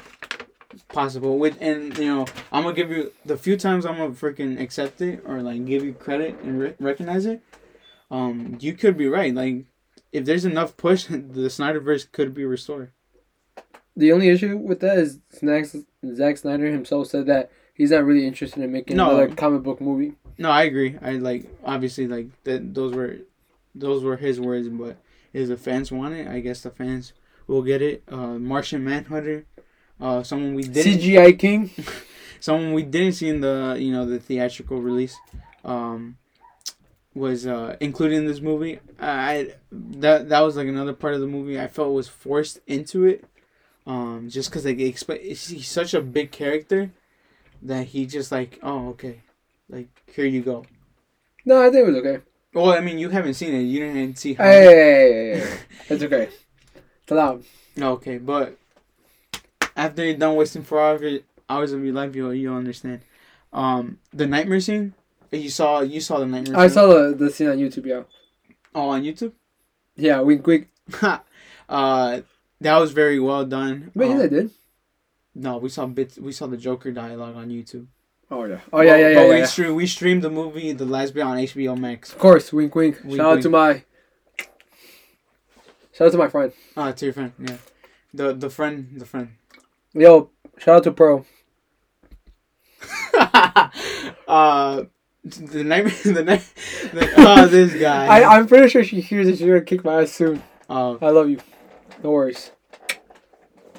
A: possible. With and you know, I'm gonna give you the few times I'm gonna freaking accept it or like give you credit and re- recognize it. Um, you could be right. Like, if there's enough push, the Snyderverse could be restored.
B: The only issue with that is Zack, Zack Snyder himself said that he's not really interested in making
A: No.
B: another comic book movie.
A: No, I agree. I like obviously like that. Those were, those were his words. But if the fans want it, I guess the fans will get it. Uh, Martian Manhunter, uh, someone we didn't,
B: CGI King.
A: someone we didn't see in the you know the theatrical release, um, was uh included in this movie. I that that was like another part of the movie I felt was forced into it, um, just because like expect he's such a big character, that he just like oh okay, like here you go.
B: No, I think it was okay.
A: Well, I mean, you haven't seen it. You didn't see how.
B: Hey, hey, hey, hey, hey. it's okay. It's allowed.
A: Okay, but after you're done wasting four hours, hours of your life, you'll you'll understand. Um, the nightmare scene. You saw you saw the nightmare.
B: I
A: scene?
B: saw the, the scene on YouTube, yeah.
A: Oh, on YouTube.
B: Yeah, wink, wink.
A: uh, that was very well done.
B: But
A: Um,
B: yeah, they did.
A: no, we saw bits. We saw the Joker dialogue on YouTube.
B: Oh, yeah. Oh, yeah, yeah, yeah.
A: But
B: yeah,
A: we
B: yeah.
A: stream we streamed the movie The Last Bit on HBO Max.
B: Of course, wink, wink.
A: Wink,
B: Shout out to my. Shout out to my friend.
A: Ah, to your friend, yeah. The the friend, the friend.
B: Yo, shout out to Pro.
A: uh, the nightmare, the night, the, oh, this guy.
B: I, I'm pretty sure she hears it. She's gonna kick my ass soon.
A: Oh,
B: I love you. No worries.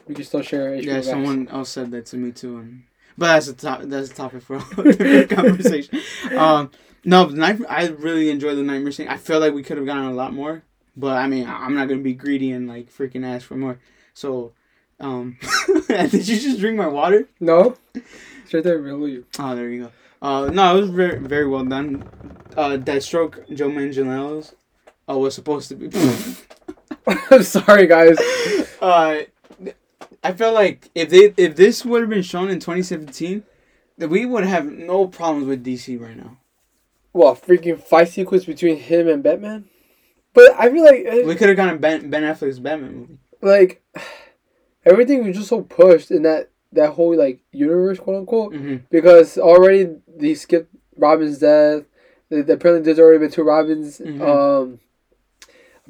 B: We can still share HBO
A: yeah.
B: Max.
A: Someone else said that to me too. And But that's a top. That's a topic for a conversation. Um, no, night. I really enjoyed the nightmare scene. I feel like we could have gotten a lot more, but I mean, I'm not gonna be greedy and like freaking ask for more. So, um, did you just drink my water?
B: No, it's right there below you.
A: Oh, there you go. Uh, no, it was very very well done. Uh, Deathstroke, Joe Manganiello's, uh, was supposed to be.
B: I'm sorry, guys.
A: uh, I feel like if they if this would have been shown in 2017, that we would have no problems with DC right now.
B: Well, freaking fight sequence between him and Batman? But I feel like eh,
A: We could have gotten Ben Ben Affleck's Batman movie.
B: like everything was just so pushed in that that whole like universe, quote unquote,
A: Mm-hmm.
B: because already they skipped Robin's death. They- Apparently, there's already been two Robins.
A: Mhm.
B: Um,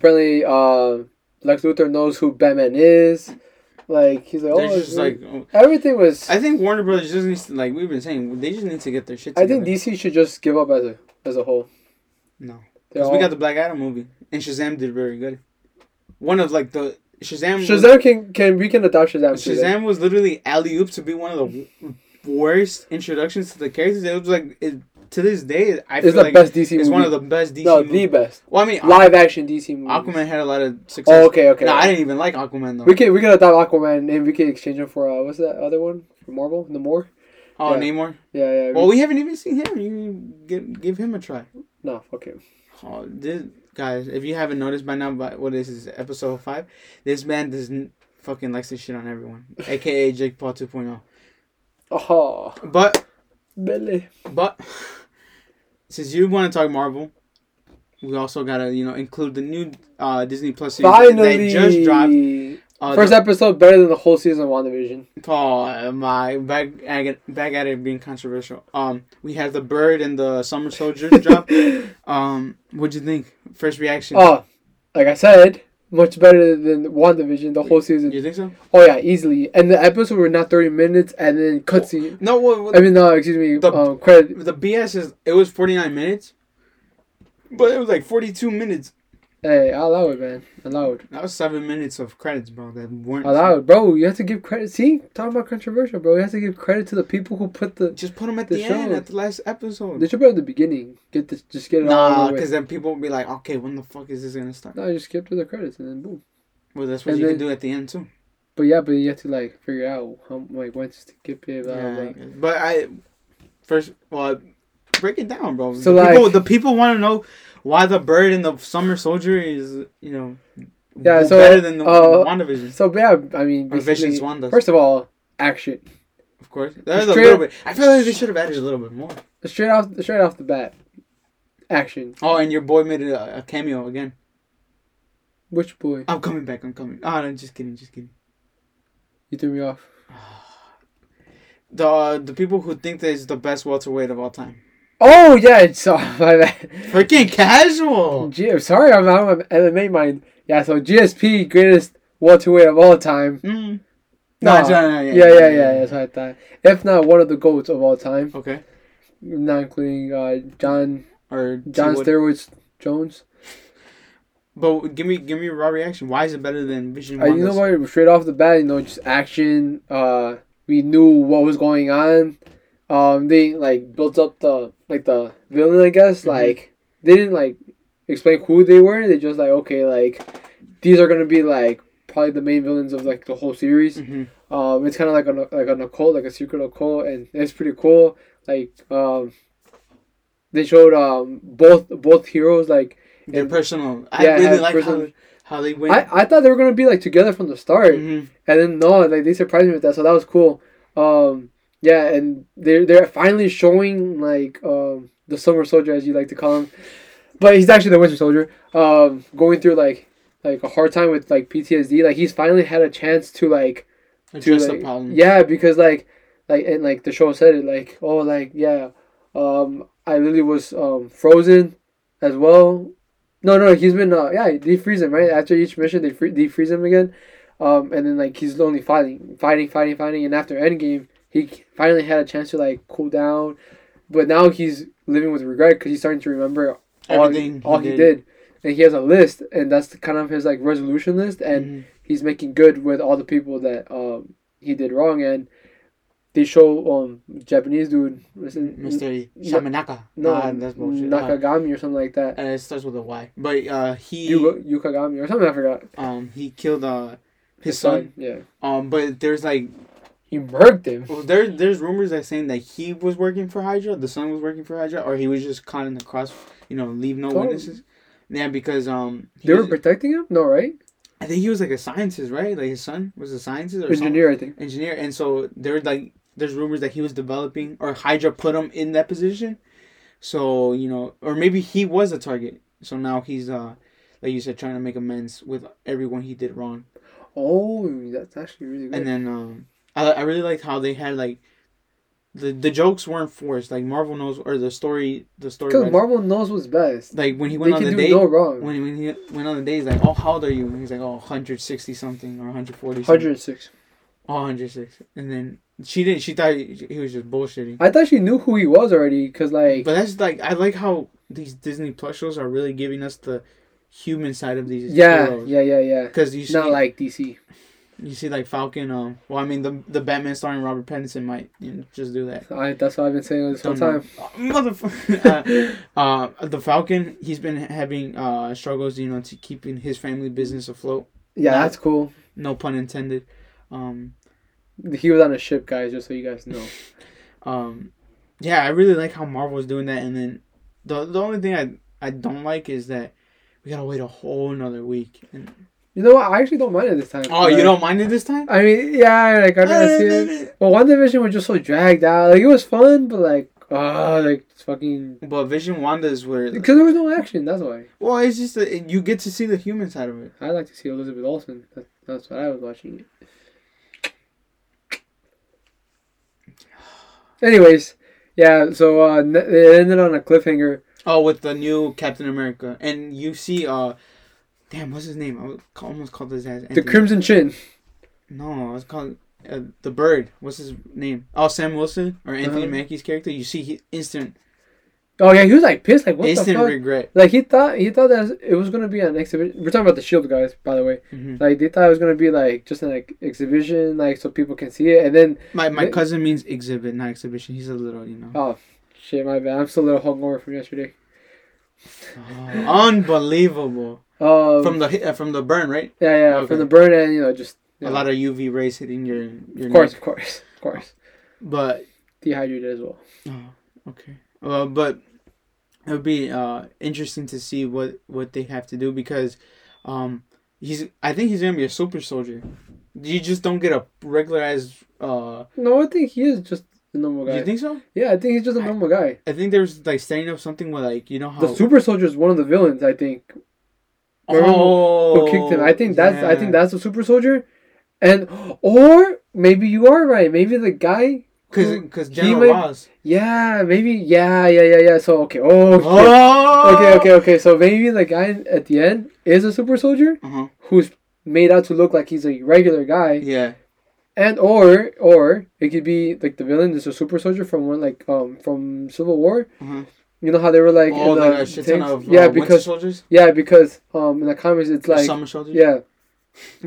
B: apparently, uh, Lex Luthor knows who Batman is. Like he's like, oh,
A: just like, oh.
B: everything was.
A: I think Warner Brothers just needs to like we've been saying they just need to get their shit.
B: I think DC should just give up as a as a whole.
A: no, because we got the Black Adam movie and Shazam did very good. One of like the Shazam. was-
B: Shazam can can we can adopt Shazam.
A: Shazam was literally alley oop to be one of the worst introductions to the characters. It was like it, to this day, I
B: It's
A: feel
B: the
A: like
B: best DC
A: it's
B: movie.
A: one of the best DC.
B: no,
A: movies.
B: the best
A: Well, I mean,
B: live action DC movie.
A: Aquaman had a lot of success.
B: Oh, okay, okay.
A: No, I didn't even like Aquaman though.
B: We can we can adopt Aquaman and we can exchange him for uh, what's that other one for Marvel? Namor.
A: oh,
B: yeah.
A: Namor.
B: Yeah, yeah.
A: Well, we haven't even seen him. You give give him a try.
B: no, fuck him.
A: Oh, this guys, if you haven't noticed by now, but what is this episode five? This man does fucking likes to shit on everyone, aka Jake Paul 2.0.
B: Oh,
A: But
B: Billy.
A: but since you want to talk Marvel, we also gotta you know include the new uh, Disney Plus series
B: Finally,
A: that just dropped. Uh,
B: First
A: the,
B: episode better than the whole season of WandaVision.
A: oh my back at it, back at it being controversial. Um, we have the Bird and the Summer Soldier drop. Um, what'd you think? First reaction?
B: Oh, like I said, much better than WandaVision the whole season.
A: you think so?
B: Oh yeah, easily. And the episodes were not thirty minutes, and then cutscene.
A: No, what,
B: I mean, no, excuse me.
A: The-
B: um, credit.
A: the BS is it was 49 minutes, but it was like 42 minutes.
B: Hey, I allow it, man. Allow it.
A: That was seven minutes of credits, bro. That weren't.
B: Allow it, bro. You have to give credit. See, talking about controversial, bro. You have to give credit to the people who put the.
A: Just put them at
B: The
A: the, end,
B: show.
A: at the last episode.
B: They should put it at the beginning. Get this, just get it all
A: Nah, because
B: with.
A: then people will be like, okay, when the fuck is this gonna start?
B: No, just skip to the credits and then boom.
A: Well, that's what
B: And
A: you
B: then-
A: can do at the end too.
B: But yeah, but you have to like figure out how like when to skip it. Blah,
A: Yeah,
B: blah.
A: but I first, well, break it down, bro.
B: So,
A: the people,
B: like-
A: the people want to know why the bird and the summer soldier is, you know,
B: Yeah, so,
A: better than the
B: uh,
A: WandaVision.
B: So yeah, I mean,
A: Or Vision's
B: basically,
A: Wanda.
B: first of all, action.
A: Of course, that a little bit. I feel like they should have added a little bit more.
B: Straight off, straight off the bat, action.
A: Oh, and your boy made a, a cameo again.
B: Which boy?
A: I'm coming back. I'm coming. Oh, no, just kidding. Just kidding.
B: You threw me off.
A: The uh, the people who think that is the best welterweight of all time.
B: Oh yeah, it's uh, my bad.
A: Freaking casual.
B: G- sorry, I'm out of my MMA mind. Yeah, so GSP greatest welterweight of all time.
A: Mm.
B: No,
A: No, no, no,
B: yeah, yeah, yeah, yeah, That's what I thought. If not one of the goats of all time,
A: Okay.
B: not including uh, John
A: Or
B: John. Steroids Jones.
A: But give me give me a raw reaction. Why is it better than Vision?
B: Uh, you know what? Straight off the bat, you know, just action. Uh, we knew what was going on. Um, they like built up the like the villain. I guess
A: Mhm.
B: like they didn't like explain who they were. They just like okay, like these are gonna be like probably the main villains of like the whole series.
A: Mhm.
B: Um, it's kind of like a like an occult, like a secret occult, and it's pretty cool. Like um, they showed um both both heroes like
A: Their personal. I
B: yeah,
A: really like
B: personal-
A: how how they went.
B: I, I thought they were gonna be like together from the start,
A: Mhm.
B: and then no, like they surprised me with that, so that was cool. Um, yeah, and they're they're finally showing like um the Summer Soldier as you like to call him, but he's actually the Winter Soldier. Um, going through like like a hard time with like PTSD. Like he's finally had a chance to like to
A: Address
B: like,
A: the problem.
B: yeah, because like like and like the show said it like oh like yeah, um I literally was um frozen as well. No, no, he's been uh yeah they freeze him right after each mission they free- they freeze him again, um and then like he's only fighting fighting fighting fighting and after Endgame he finally had a chance to like cool down, but now he's living with regret because he's starting to remember all he, all he did. and he has a list and that's the, kind of his like resolution list and
A: Mhm.
B: he's making good with all the people that um he did wrong and they show um Japanese dude, it,
A: Mr. Shamanaka.
B: no,
A: Nah, that's bullshit. Uh,
B: Nakagami or something like that.
A: uh, it starts with a Y. But uh, he
B: Yu- Yukagami or something. I forgot.
A: um he killed uh his son.
B: Yeah,
A: Um, but there's like
B: he murked him.
A: well, there there's rumors that saying that he was working for Hydra, the son was working for Hydra, or he was just caught in the cross. You know, leave no
B: Oh.
A: witnesses. Yeah, because um he
B: They were protecting him. No, right?
A: I think he was like a scientist, right? Like his son was a scientist or something.
B: Engineer, I think.
A: engineer, and so there like there's rumors that he was developing or Hydra put him in that position. So you know, or maybe he was a target. So now he's uh, like you said, trying to make amends with everyone he did wrong.
B: Oh, that's actually really good.
A: And then um, I I really liked how they had like. The, the jokes weren't forced like Marvel knows or the story the story
B: Because Marvel knows what's best.
A: like when he
B: They
A: went on
B: can
A: the date
B: no wrong.
A: when, when he went on the date he's like oh how old are you and he's like oh 160 something or 140 something.
B: 106.
A: Oh, 106 and then she didn't she thought he he was just bullshitting
B: I thought she knew who he was already. Cause like,
A: But that's like I like how these Disney Plus shows are really giving us the human side of these
B: yeah,
A: heroes.
B: yeah, yeah, yeah.
A: Because you see,
B: Not like DC.
A: You see like Falcon. Um, well, I mean the the Batman starring Robert Pattinson might you know, just do that.
B: I, that's what I've been saying this whole
A: Don't know.
B: time.
A: Oh, Motherfucker. uh, uh, the Falcon. He's been having uh struggles, you know, to keeping his family business afloat.
B: Yeah, that's cool.
A: No pun intended. Um,
B: He was on a ship, guys. Just so you guys know.
A: um, yeah, I really like how Marvel is doing that. And then the the only thing I I don't like is that we gotta wait a whole another week. And,
B: You know what? I actually don't mind it this time.
A: oh, you don't mind it this time?
B: I mean, yeah, like I gotta see it. But WandaVision was just so dragged out. Like it was fun, but like, ah, like it's fucking.
A: But Vision Wanda is where.
B: Because there was no action. That's why.
A: Well, it's just that you get to see the human side of it.
B: I like to see Elizabeth Olsen. That, that's what I was watching. Anyways, yeah. So uh, it ended on a cliffhanger.
A: Oh, with the new Captain America, and you see, uh, damn, what's his name? I was almost called his ass.
B: The Crimson Chin.
A: No, I was called uh, the Bird. What's his name? Oh, Sam Wilson or Anthony
B: Uh-huh.
A: Mackie's character. You see, he instant,
B: Oh yeah, he was like pissed. Like what
A: instant
B: the fuck?
A: regret.
B: Like he thought he thought that it was gonna be an exhibition. We're talking about the Shield guys, by the way.
A: hmm
B: Like they thought it was gonna be like just an like, exhibition, like so people can see it. And then
A: My my cousin means exhibit, not exhibition. He's a little, you know.
B: oh shit, my bad. I'm still a little hungover from yesterday.
A: Oh, unbelievable.
B: Um,
A: From the uh, from the burn, right?
B: yeah, yeah,
A: Okay.
B: from the burn and you know just you
A: A
B: know,
A: lot of UV rays hitting your your
B: Of course,
A: neck.
B: of course, of course.
A: But
B: Dehydrated as well.
A: Oh, okay. Uh, but it would be uh interesting to see what what they have to do because, um, he's I think he's gonna be a super soldier. You just don't get a regularized. Uh,
B: No, I think he is just a normal guy.
A: you think so?
B: yeah, I think he's just a normal guy.
A: I think there's like setting up something where like you know how
B: The super soldier is one of the villains. I think remember
A: oh
B: who kicked him. I think that's I think that's the super soldier, and or maybe you are right. Maybe the guy.
A: because because General
B: might-
A: Ross.
B: Yeah, maybe. Yeah, yeah, yeah, yeah. So okay. Oh. shit.
A: Oh.
B: Okay, okay, okay. So maybe the guy at the end is a super soldier
A: Uh huh.
B: who's made out to look like he's a regular guy.
A: Yeah.
B: And or or it could be like the villain is a super soldier from one like um from Civil War.
A: Uh-huh.
B: You know how they were like
A: oh,
B: in
A: like
B: the
A: a shit ton of uh,
B: yeah
A: winter
B: because
A: soldiers,
B: yeah because um in the comics it's like
A: summer soldiers.
B: yeah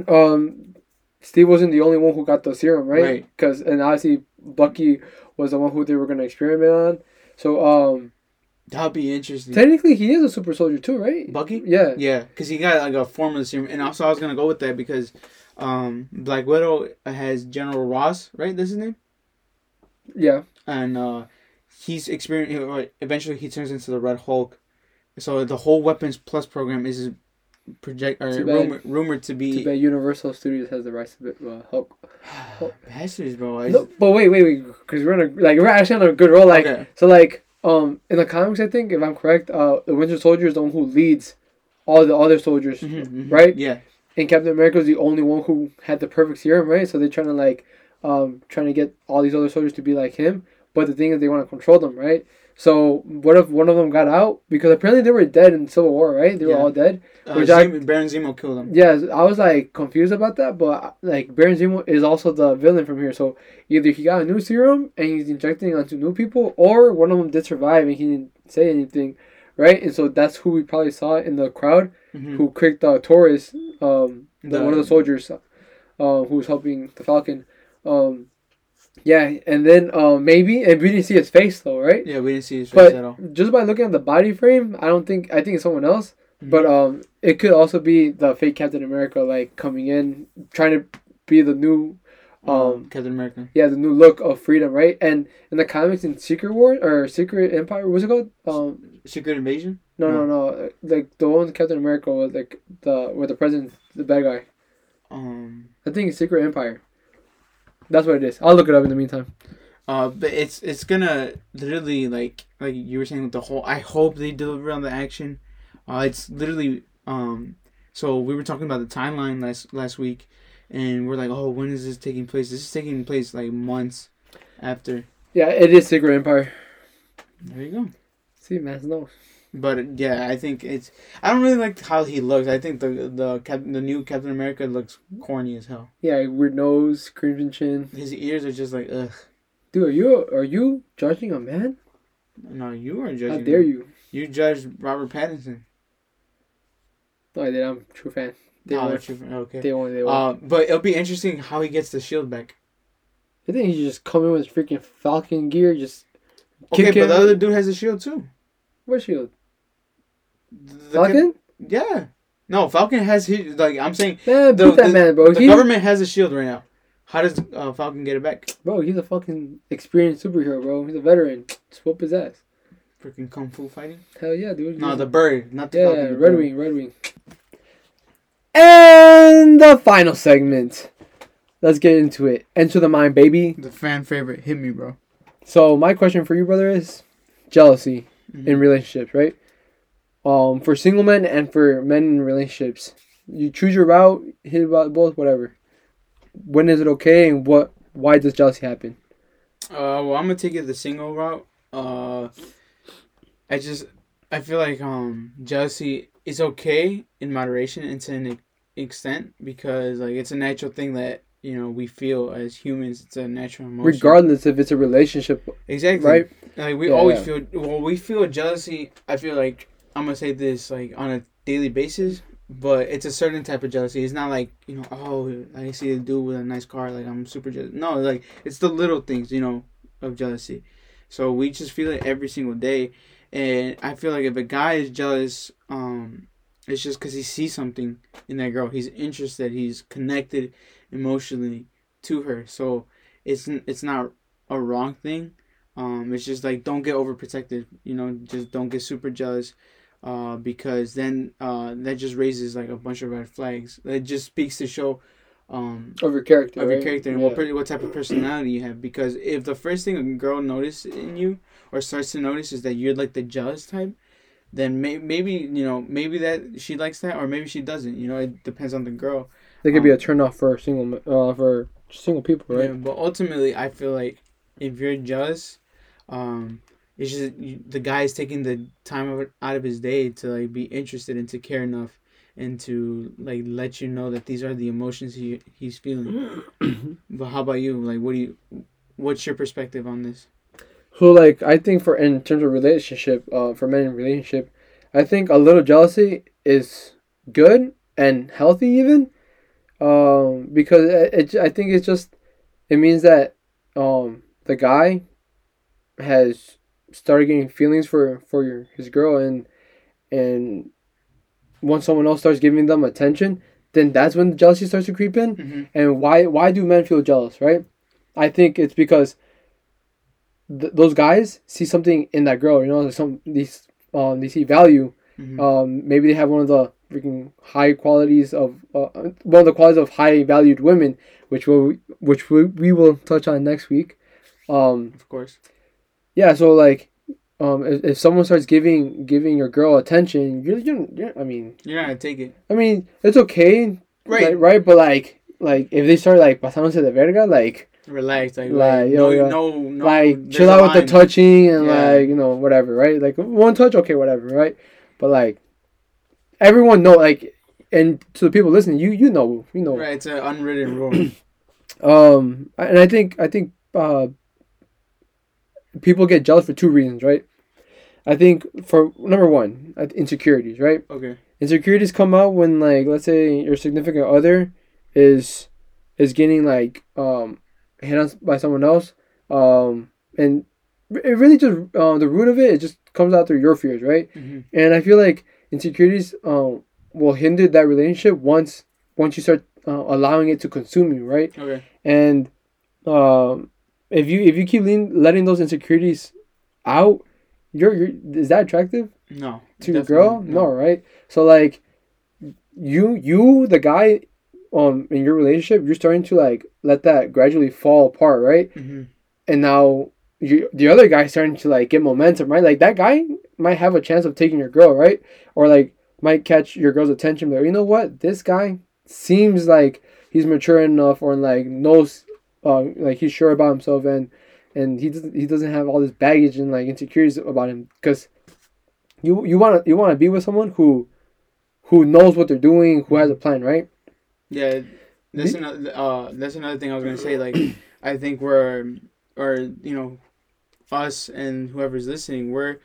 B: um Steve wasn't the only one who got the serum right
A: Right.
B: because and obviously Bucky was the one who they were gonna experiment on so um
A: That'd be interesting.
B: technically he is a super soldier too right
A: Bucky.
B: yeah
A: Yeah, because he got like a form of the serum, and also I was gonna go with that because um, Black Widow has General Ross, right? That's his name,
B: yeah
A: and uh, he's experiencing. Eventually, he turns into the Red Hulk. So the whole Weapons Plus program is project or rumor, rumored to
B: too
A: be.
B: bad Universal Studios has the rights to it, uh, Hulk
A: Bastards, bro. I
B: No, but wait, wait, wait, because we're on a like we're actually on a good roll. Like
A: Okay.
B: so, like um in the comics, I think if I'm correct, uh, the Winter Soldier is the one who leads all the other soldiers,
A: Mhm, mhm.
B: right?
A: Yeah.
B: and Captain America is the only one who had the perfect serum, right? So they're trying to like um trying to get all these other soldiers to be like him, but the thing is they want to control them, right? So what if one of them got out because apparently they were dead in Civil War, right? They were all dead.
A: Uh,
B: Which I-
A: Baron Zemo killed them.
B: Yeah, I was like confused about that, but like Baron Zemo is also the villain from here. So either he got a new serum and he's injecting onto new people, or one of them did survive and he didn't say anything, right? And so that's who we probably saw in the crowd
A: Mhm.
B: who kicked uh, Torres, um, the,
A: The-
B: one of the soldiers, uh, who was helping the Falcon. Um, Yeah, and then uh, maybe and we didn't see his face though, right?
A: Yeah, we didn't see his face
B: But
A: at all.
B: just by looking at the body frame, I don't think I think it's someone else.
A: Mm-hmm.
B: But um, it could also be the fake Captain America, like coming in, trying to be the new, um,
A: Captain America.
B: yeah, the new look of freedom, right? And in the comics, in Secret War or Secret Empire, what's it called? Um,
A: Secret Invasion.
B: no, no, no, like the one Captain America was like the where the president, the bad guy.
A: Um.
B: I think it's Secret Empire. That's what it is. I'll look it up in the meantime.
A: Uh, but it's it's gonna literally like like you were saying with the whole. I hope they deliver on the action. Uh, it's literally um. So we were talking about the timeline last last week, and we're like, oh, when is this taking place? This is taking place like months after.
B: Yeah, it is Secret Empire.
A: There you go.
B: See, man, no.
A: But yeah, I think it's. I don't really like how he looks. I think the the cap, the new Captain America looks corny as hell.
B: Yeah, weird nose, crimson chin.
A: His ears are just like ugh.
B: Dude, are you are you judging a man?
A: No, you are judging.
B: How dare
A: me.
B: you?
A: You judged Robert Pattinson.
B: No, I did. I'm a true fan. Day
A: Oh, that's your- okay.
B: Day one, day one.
A: Uh, but it'll be interesting how he gets the shield back.
B: I think he should just come in with freaking Falcon gear, just
A: Okay, but
B: him.
A: the other dude has a shield too.
B: What shield? Falcon?
A: Yeah. No, Falcon has his like I'm saying
B: Man,
A: The-
B: that
A: the-
B: man, bro.
A: the
B: He,
A: government has a shield right now. How does uh, Falcon get it back?
B: bro, he's a fucking experienced superhero, bro. He's a veteran. Just whoop his ass.
A: Freaking kung fu fighting?
B: Hell yeah, dude.
A: No, the bird, not the
B: yeah,
A: Falcon. the
B: Red
A: bird.
B: Wing, Red Wing. And the final segment. Let's get into it. Enter the mind, baby.
A: The fan favorite. Hit me, bro.
B: So my question for you, brother, is jealousy
A: Mhm.
B: in relationships, right? Um, for single men and for men in relationships, you choose your route, hit about both, whatever. When is it okay, and what? Why does jealousy happen?
A: Uh, well, I'm gonna take it the single route. Uh, I just I feel like um jealousy is okay in moderation and to an extent because like it's a natural thing that you know we feel as humans. It's a natural emotion.
B: Regardless if it's a relationship,
A: exactly
B: right?
A: Like we
B: Yeah,
A: always
B: yeah.
A: feel well. We feel jealousy. I feel like I'm gonna say this like on a daily basis, but it's a certain type of jealousy. It's not like you know, oh, I see a dude with a nice car, like I'm super jealous. No, like it's the little things, you know, of jealousy. So we just feel it every single day, and I feel like if a guy is jealous, um, it's just because he sees something in that girl. He's interested. He's connected emotionally to her. So it's it's not a wrong thing. Um, it's just like don't get overprotected. You know, just don't get super jealous, uh, because then uh, that just raises like a bunch of red flags. It just speaks to show, um,
B: Of your character,
A: of your
B: right?
A: character and
B: Yeah.
A: what what type of personality you have. Because if the first thing a girl notices in you or starts to notice is that you're like the jealous type, then may- maybe you know maybe that she likes that or maybe she doesn't. You know, it depends on the girl.
B: They could be a turn off for single, uh, for single people, right?
A: Yeah, but ultimately, I feel like if you're jealous, um, it's just the guy is taking the time of, out of his day to like be interested and to care enough and to like let you know that these are the emotions he he's feeling. but how about you? Like, what do you? What's your perspective on this?
B: So like I think for in terms of relationship, uh, for men in relationship, I think a little jealousy is good and healthy even, um, because it, it I think it's just it means that um the guy has started getting feelings for for your, his girl and and once someone else starts giving them attention, then that's when the jealousy starts to creep in.
A: Mm-hmm.
B: And why why do men feel jealous, right? I think it's because th- those guys see something in that girl. You know, some these um they see value.
A: Mm-hmm.
B: Um, maybe they have one of the freaking high qualities of uh, one of the qualities of high valued women, which will which we, we will touch on next week. Um,
A: of course.
B: Yeah, so like. Um, if, if someone starts giving giving your girl attention, you're, you're, you're I mean,
A: not gonna take it,
B: I mean, it's okay,
A: right?
B: like, right? But like, like if they start like pasándose de verga, like,
A: Relax, like,
B: Like,
A: like
B: yo,
A: no,
B: yo.
A: no, no,
B: like chill out with the touching and
A: Yeah.
B: like you know whatever, right? Like one touch, okay, whatever, right? But like everyone know, like, and to the people listening, you you know, you know,
A: Right, it's an unwritten rule.
B: um, and I think I think uh, people get jealous for two reasons, right? I think for number one, insecurities, right?
A: okay.
B: insecurities come out when like let's say your significant other is is getting like um hit on by someone else, um, and it really just uh, the root of it it just comes out through your fears, right?
A: hmm
B: And I feel like insecurities um will hinder that relationship once once you start uh, allowing it to consume you, right?
A: Okay.
B: And um, if you if you keep lean, letting those insecurities out, you're, you're is that attractive
A: No.
B: to your girl? No, right? So like you you the guy um in your relationship, you're starting to like let that gradually fall apart, right?
A: hmm
B: And now you the other guy's starting to like get momentum, right? Like that guy might have a chance of taking your girl, right? Or like might catch your girl's attention, but you know what? This guy seems like he's mature enough or like knows uh like he's sure about himself and and he doesn't he doesn't have all this baggage and like insecurities about him because you you want to you want to be with someone who who knows what they're doing who has a plan right
A: Yeah, that's another. Uh, that's another thing I was gonna say. Like, I think we're, or you know, us and whoever's listening, we're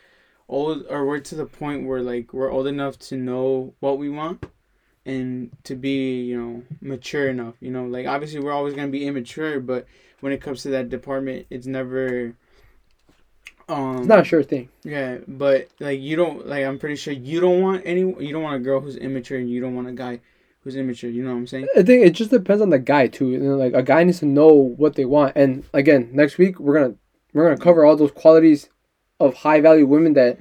A: old, or we're to the point where like we're old enough to know what we want, and to be you know mature enough. You know, like obviously we're always gonna be immature, but when it comes to that department, it's never. Um,
B: it's not a sure thing
A: Yeah, but like you don't like I'm pretty sure you don't want any you don't want a girl who's immature and you don't want a guy who's immature. You know what I'm saying?
B: I think it just depends on the guy too. You know, like a guy needs to know what they want. And again, next week we're gonna we're gonna cover all those qualities of high value women that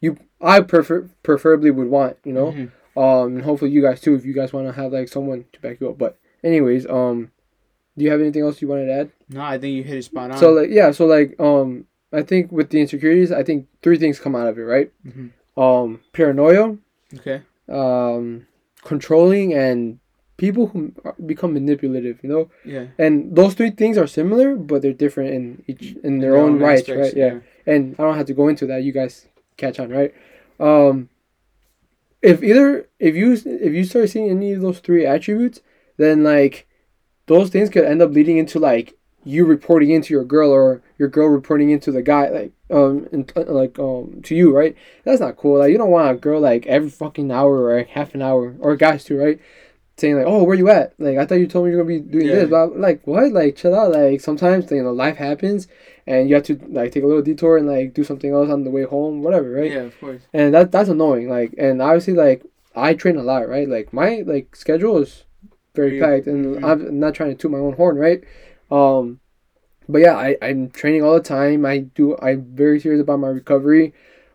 B: you I prefer preferably would want. You know,
A: Mhm.
B: Um, and hopefully you guys too if you guys want to have like someone to back you up. But anyways, um, do you have anything else you wanted to add?
A: No, I think you hit it spot on.
B: So like yeah, so like um, I think with the insecurities, I think three things come out of it, right?
A: Mhm.
B: Um, paranoia,
A: okay.
B: um, controlling, and people who become manipulative. You know.
A: Yeah.
B: and those three things are similar but they're different in each in their, own, rights
A: aspects,
B: right yeah. and i don't have to go into that you guys catch on right um if either if you if you start seeing any of those three attributes then like those things could end up leading into like you reporting into your girl or your girl reporting into the guy like um and, uh, like um to you right? That's not cool. Like you don't want a girl like every fucking hour or half an hour or guys too right saying like oh where you at like i thought you told me you're gonna be doing
A: Yeah.
B: this but like what like chill out like sometimes you know life happens and you have to like take a little detour and like do something else on the way home whatever right
A: Yeah, of course.
B: and that that's annoying like and obviously like i train a lot right like my like schedule is very
A: Yeah.
B: packed and
A: Mhm.
B: i'm not trying to toot my own horn right um but yeah i i'm training all the time i do i'm very serious about my recovery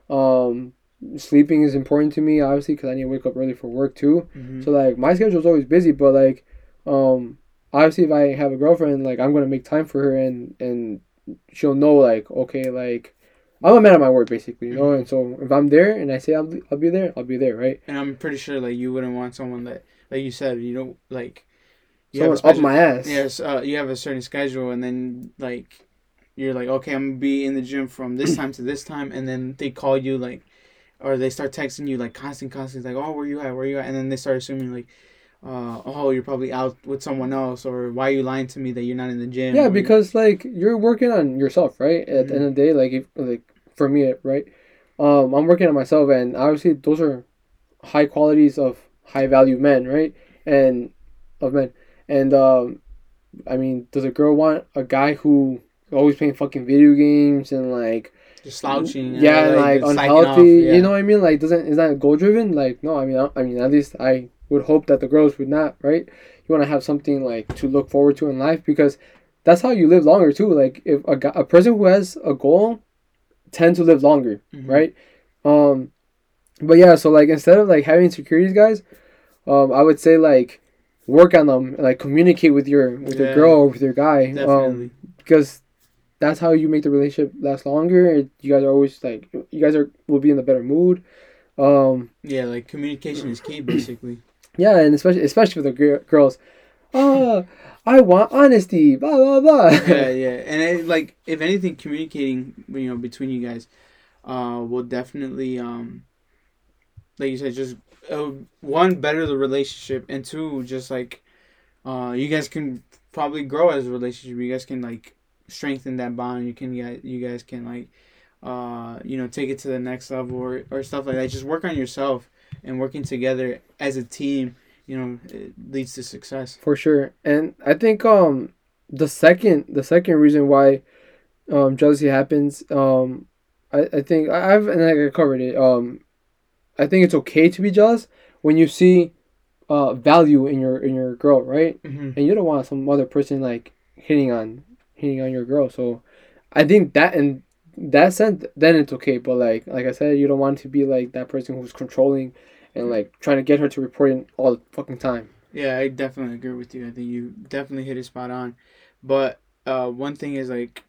B: um sleeping is important to me obviously because i need to wake up early for work too.
A: Hmm
B: so like my schedule's always busy but like um obviously if i have a girlfriend like i'm gonna make time for her and and she'll know like okay like i'm a man of my word basically you know?
A: Mhm.
B: and so if i'm there and i say I'll, I'll be there i'll be there right?
A: And I'm pretty sure like you wouldn't want someone that like you said you don't like you
B: someone's
A: have a
B: up my ass.
A: Yes uh, you have a certain schedule and then like you're like okay I'm gonna be in the gym from this time to this time and then they call you like or they start texting you like constant constant like oh where you at? Where you at? And then they start assuming like uh, oh you're probably out with someone else or why are you lying to me that you're not in the gym?
B: Yeah because like you're working on yourself right? At the end of the day like if like for me right um i'm working on myself and obviously those are high qualities of high value men right? And of men. And um i mean does a girl want a guy who always playing fucking video games and like
A: just slouching
B: yeah, and, like,
A: just
B: unhealthy.
A: yeah.
B: You know what I mean? Like, doesn't is that goal driven? Like, no. I mean, I, I mean, at least I would hope that the girls would not. Right? You want to have something like to look forward to in life because that's how you live longer too. Like, if a guy, a person who has a goal tend to live longer,
A: Mhm.
B: right? Um, but yeah, so like instead of like having insecurities, guys, um, I would say like work on them, like communicate with your with your girl or with your guy, um, because that's how you make the relationship last longer. You guys are always like you guys are will be in a better mood. Um,
A: yeah like communication is key basically
B: yeah, and especially especially with the gir- girls. Oh, I want honesty. Blah blah blah.
A: yeah, yeah, and it, like if anything, communicating you know between you guys, uh, will definitely um, like you said, just uh, one better the relationship, and two just like, uh, you guys can probably grow as a relationship. You guys can like strengthen that bond. You can get you guys can like, uh, you know, take it to the next level or or stuff like that. Just work on yourself and working together as a team. You know, it leads to success.
B: For sure, and I think um the second the second reason why um jealousy happens um I, I think I- I've and I covered it um I think it's okay to be jealous when you see uh value in your in your girl right
A: Mm-hmm.
B: and you don't want some other person like hitting on hitting on your girl so I think that in that sense then it's okay but like like I said you don't want to be like that person who's controlling and like trying to get her to report in all the fucking time
A: Yeah, I definitely agree with you. I think you definitely hit it spot on. But uh, one thing is like,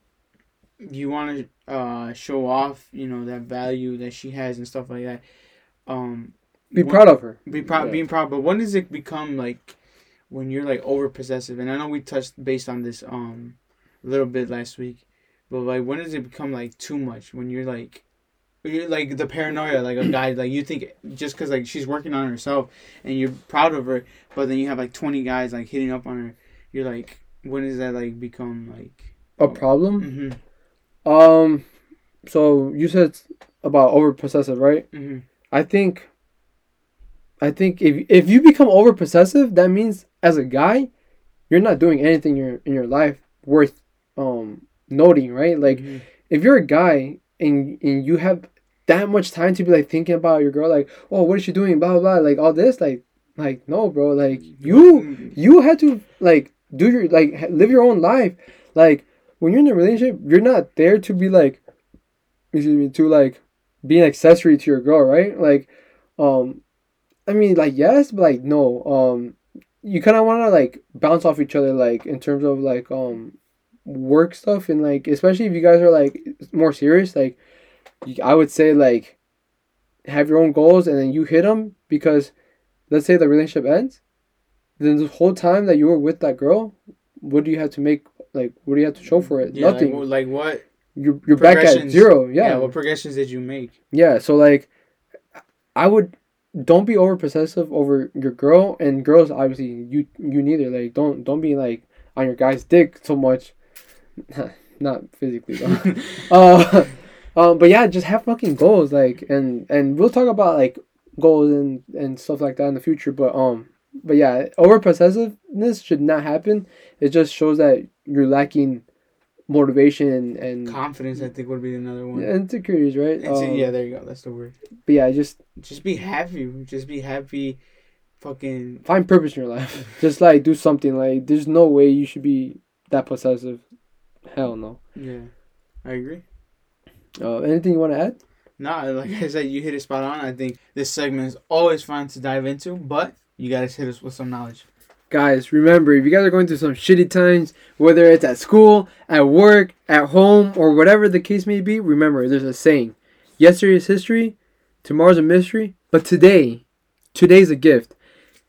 A: you want to uh, show off, you know, that value that she has and stuff like that. Um,
B: be
A: one-
B: proud of her
A: be proud,
B: Yeah.
A: being proud. But when does it become like when you're like over possessive? And I know we touched based on this um a little bit last week, but like when does it become like too much? When you're like you're like the paranoia, like a guy, like you think just because like she's working on herself and you're proud of her, but then you have like twenty guys like hitting up on her. You're like, when does that like become like?
B: a problem
A: Mm-hmm.
B: Um, so you said about over possessive, right?
A: Mm-hmm.
B: I think, I think if if you become over possessive, that means as a guy, you're not doing anything in your in your life worth um noting, right? Like
A: mm-hmm.
B: if you're a guy and and you have that much time to be like thinking about your girl, like oh what is she doing, blah blah blah, like all this, like like no, bro, like you you had to like do your like live your own life. Like when you're in a relationship you're not there to be like excuse me to like be an accessory to your girl right? Like um i mean like yes but like no um you kind of want to like bounce off each other like in terms of like um work stuff and like especially if you guys are like more serious like i would say like have your own goals and then you hit them because let's say the relationship ends then the whole time that you were with that girl, what do you have to make? Like, what do you have to show for it?
A: Yeah,
B: Nothing.
A: Like, like what?
B: you're you're back at zero.
A: Yeah.
B: Yeah. yeah.
A: What progressions did you make?
B: Yeah, so like, I would don't be over possessive over your girl and girls. Obviously, you you neither. Like, don't don't be like on your guy's dick so much. Not physically though. uh, um, but yeah, just have fucking goals. Like, and and we'll talk about like goals and and stuff like that in the future. But um, but yeah, over possessiveness should not happen. It just shows that you're lacking motivation and, and
A: Confidence, I think, would be another one.
B: insecurities, right? Um,
A: yeah, there you go. That's the word.
B: But yeah, just
A: Just be happy. Just be happy. Fucking.
B: find purpose in your life. just like do something. Like there's no way you should be that possessive. Hell no.
A: Yeah, I agree.
B: Uh, anything you want to add?
A: Nah, like I said, you hit it spot on. I think this segment is always fun to dive into, but you gotta hit us with some knowledge.
B: Guys, remember if you guys are going through some shitty times, whether it's at school, at work, at home, or whatever the case may be, remember there's a saying: yesterday is history, tomorrow's a mystery, but today, today's a gift,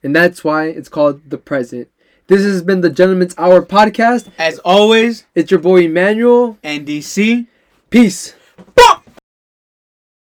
B: and that's why it's called the present. This has been the Gentleman's Hour podcast.
A: As always,
B: It's your boy Emmanuel.
A: NDC.
B: Peace.
A: Bump!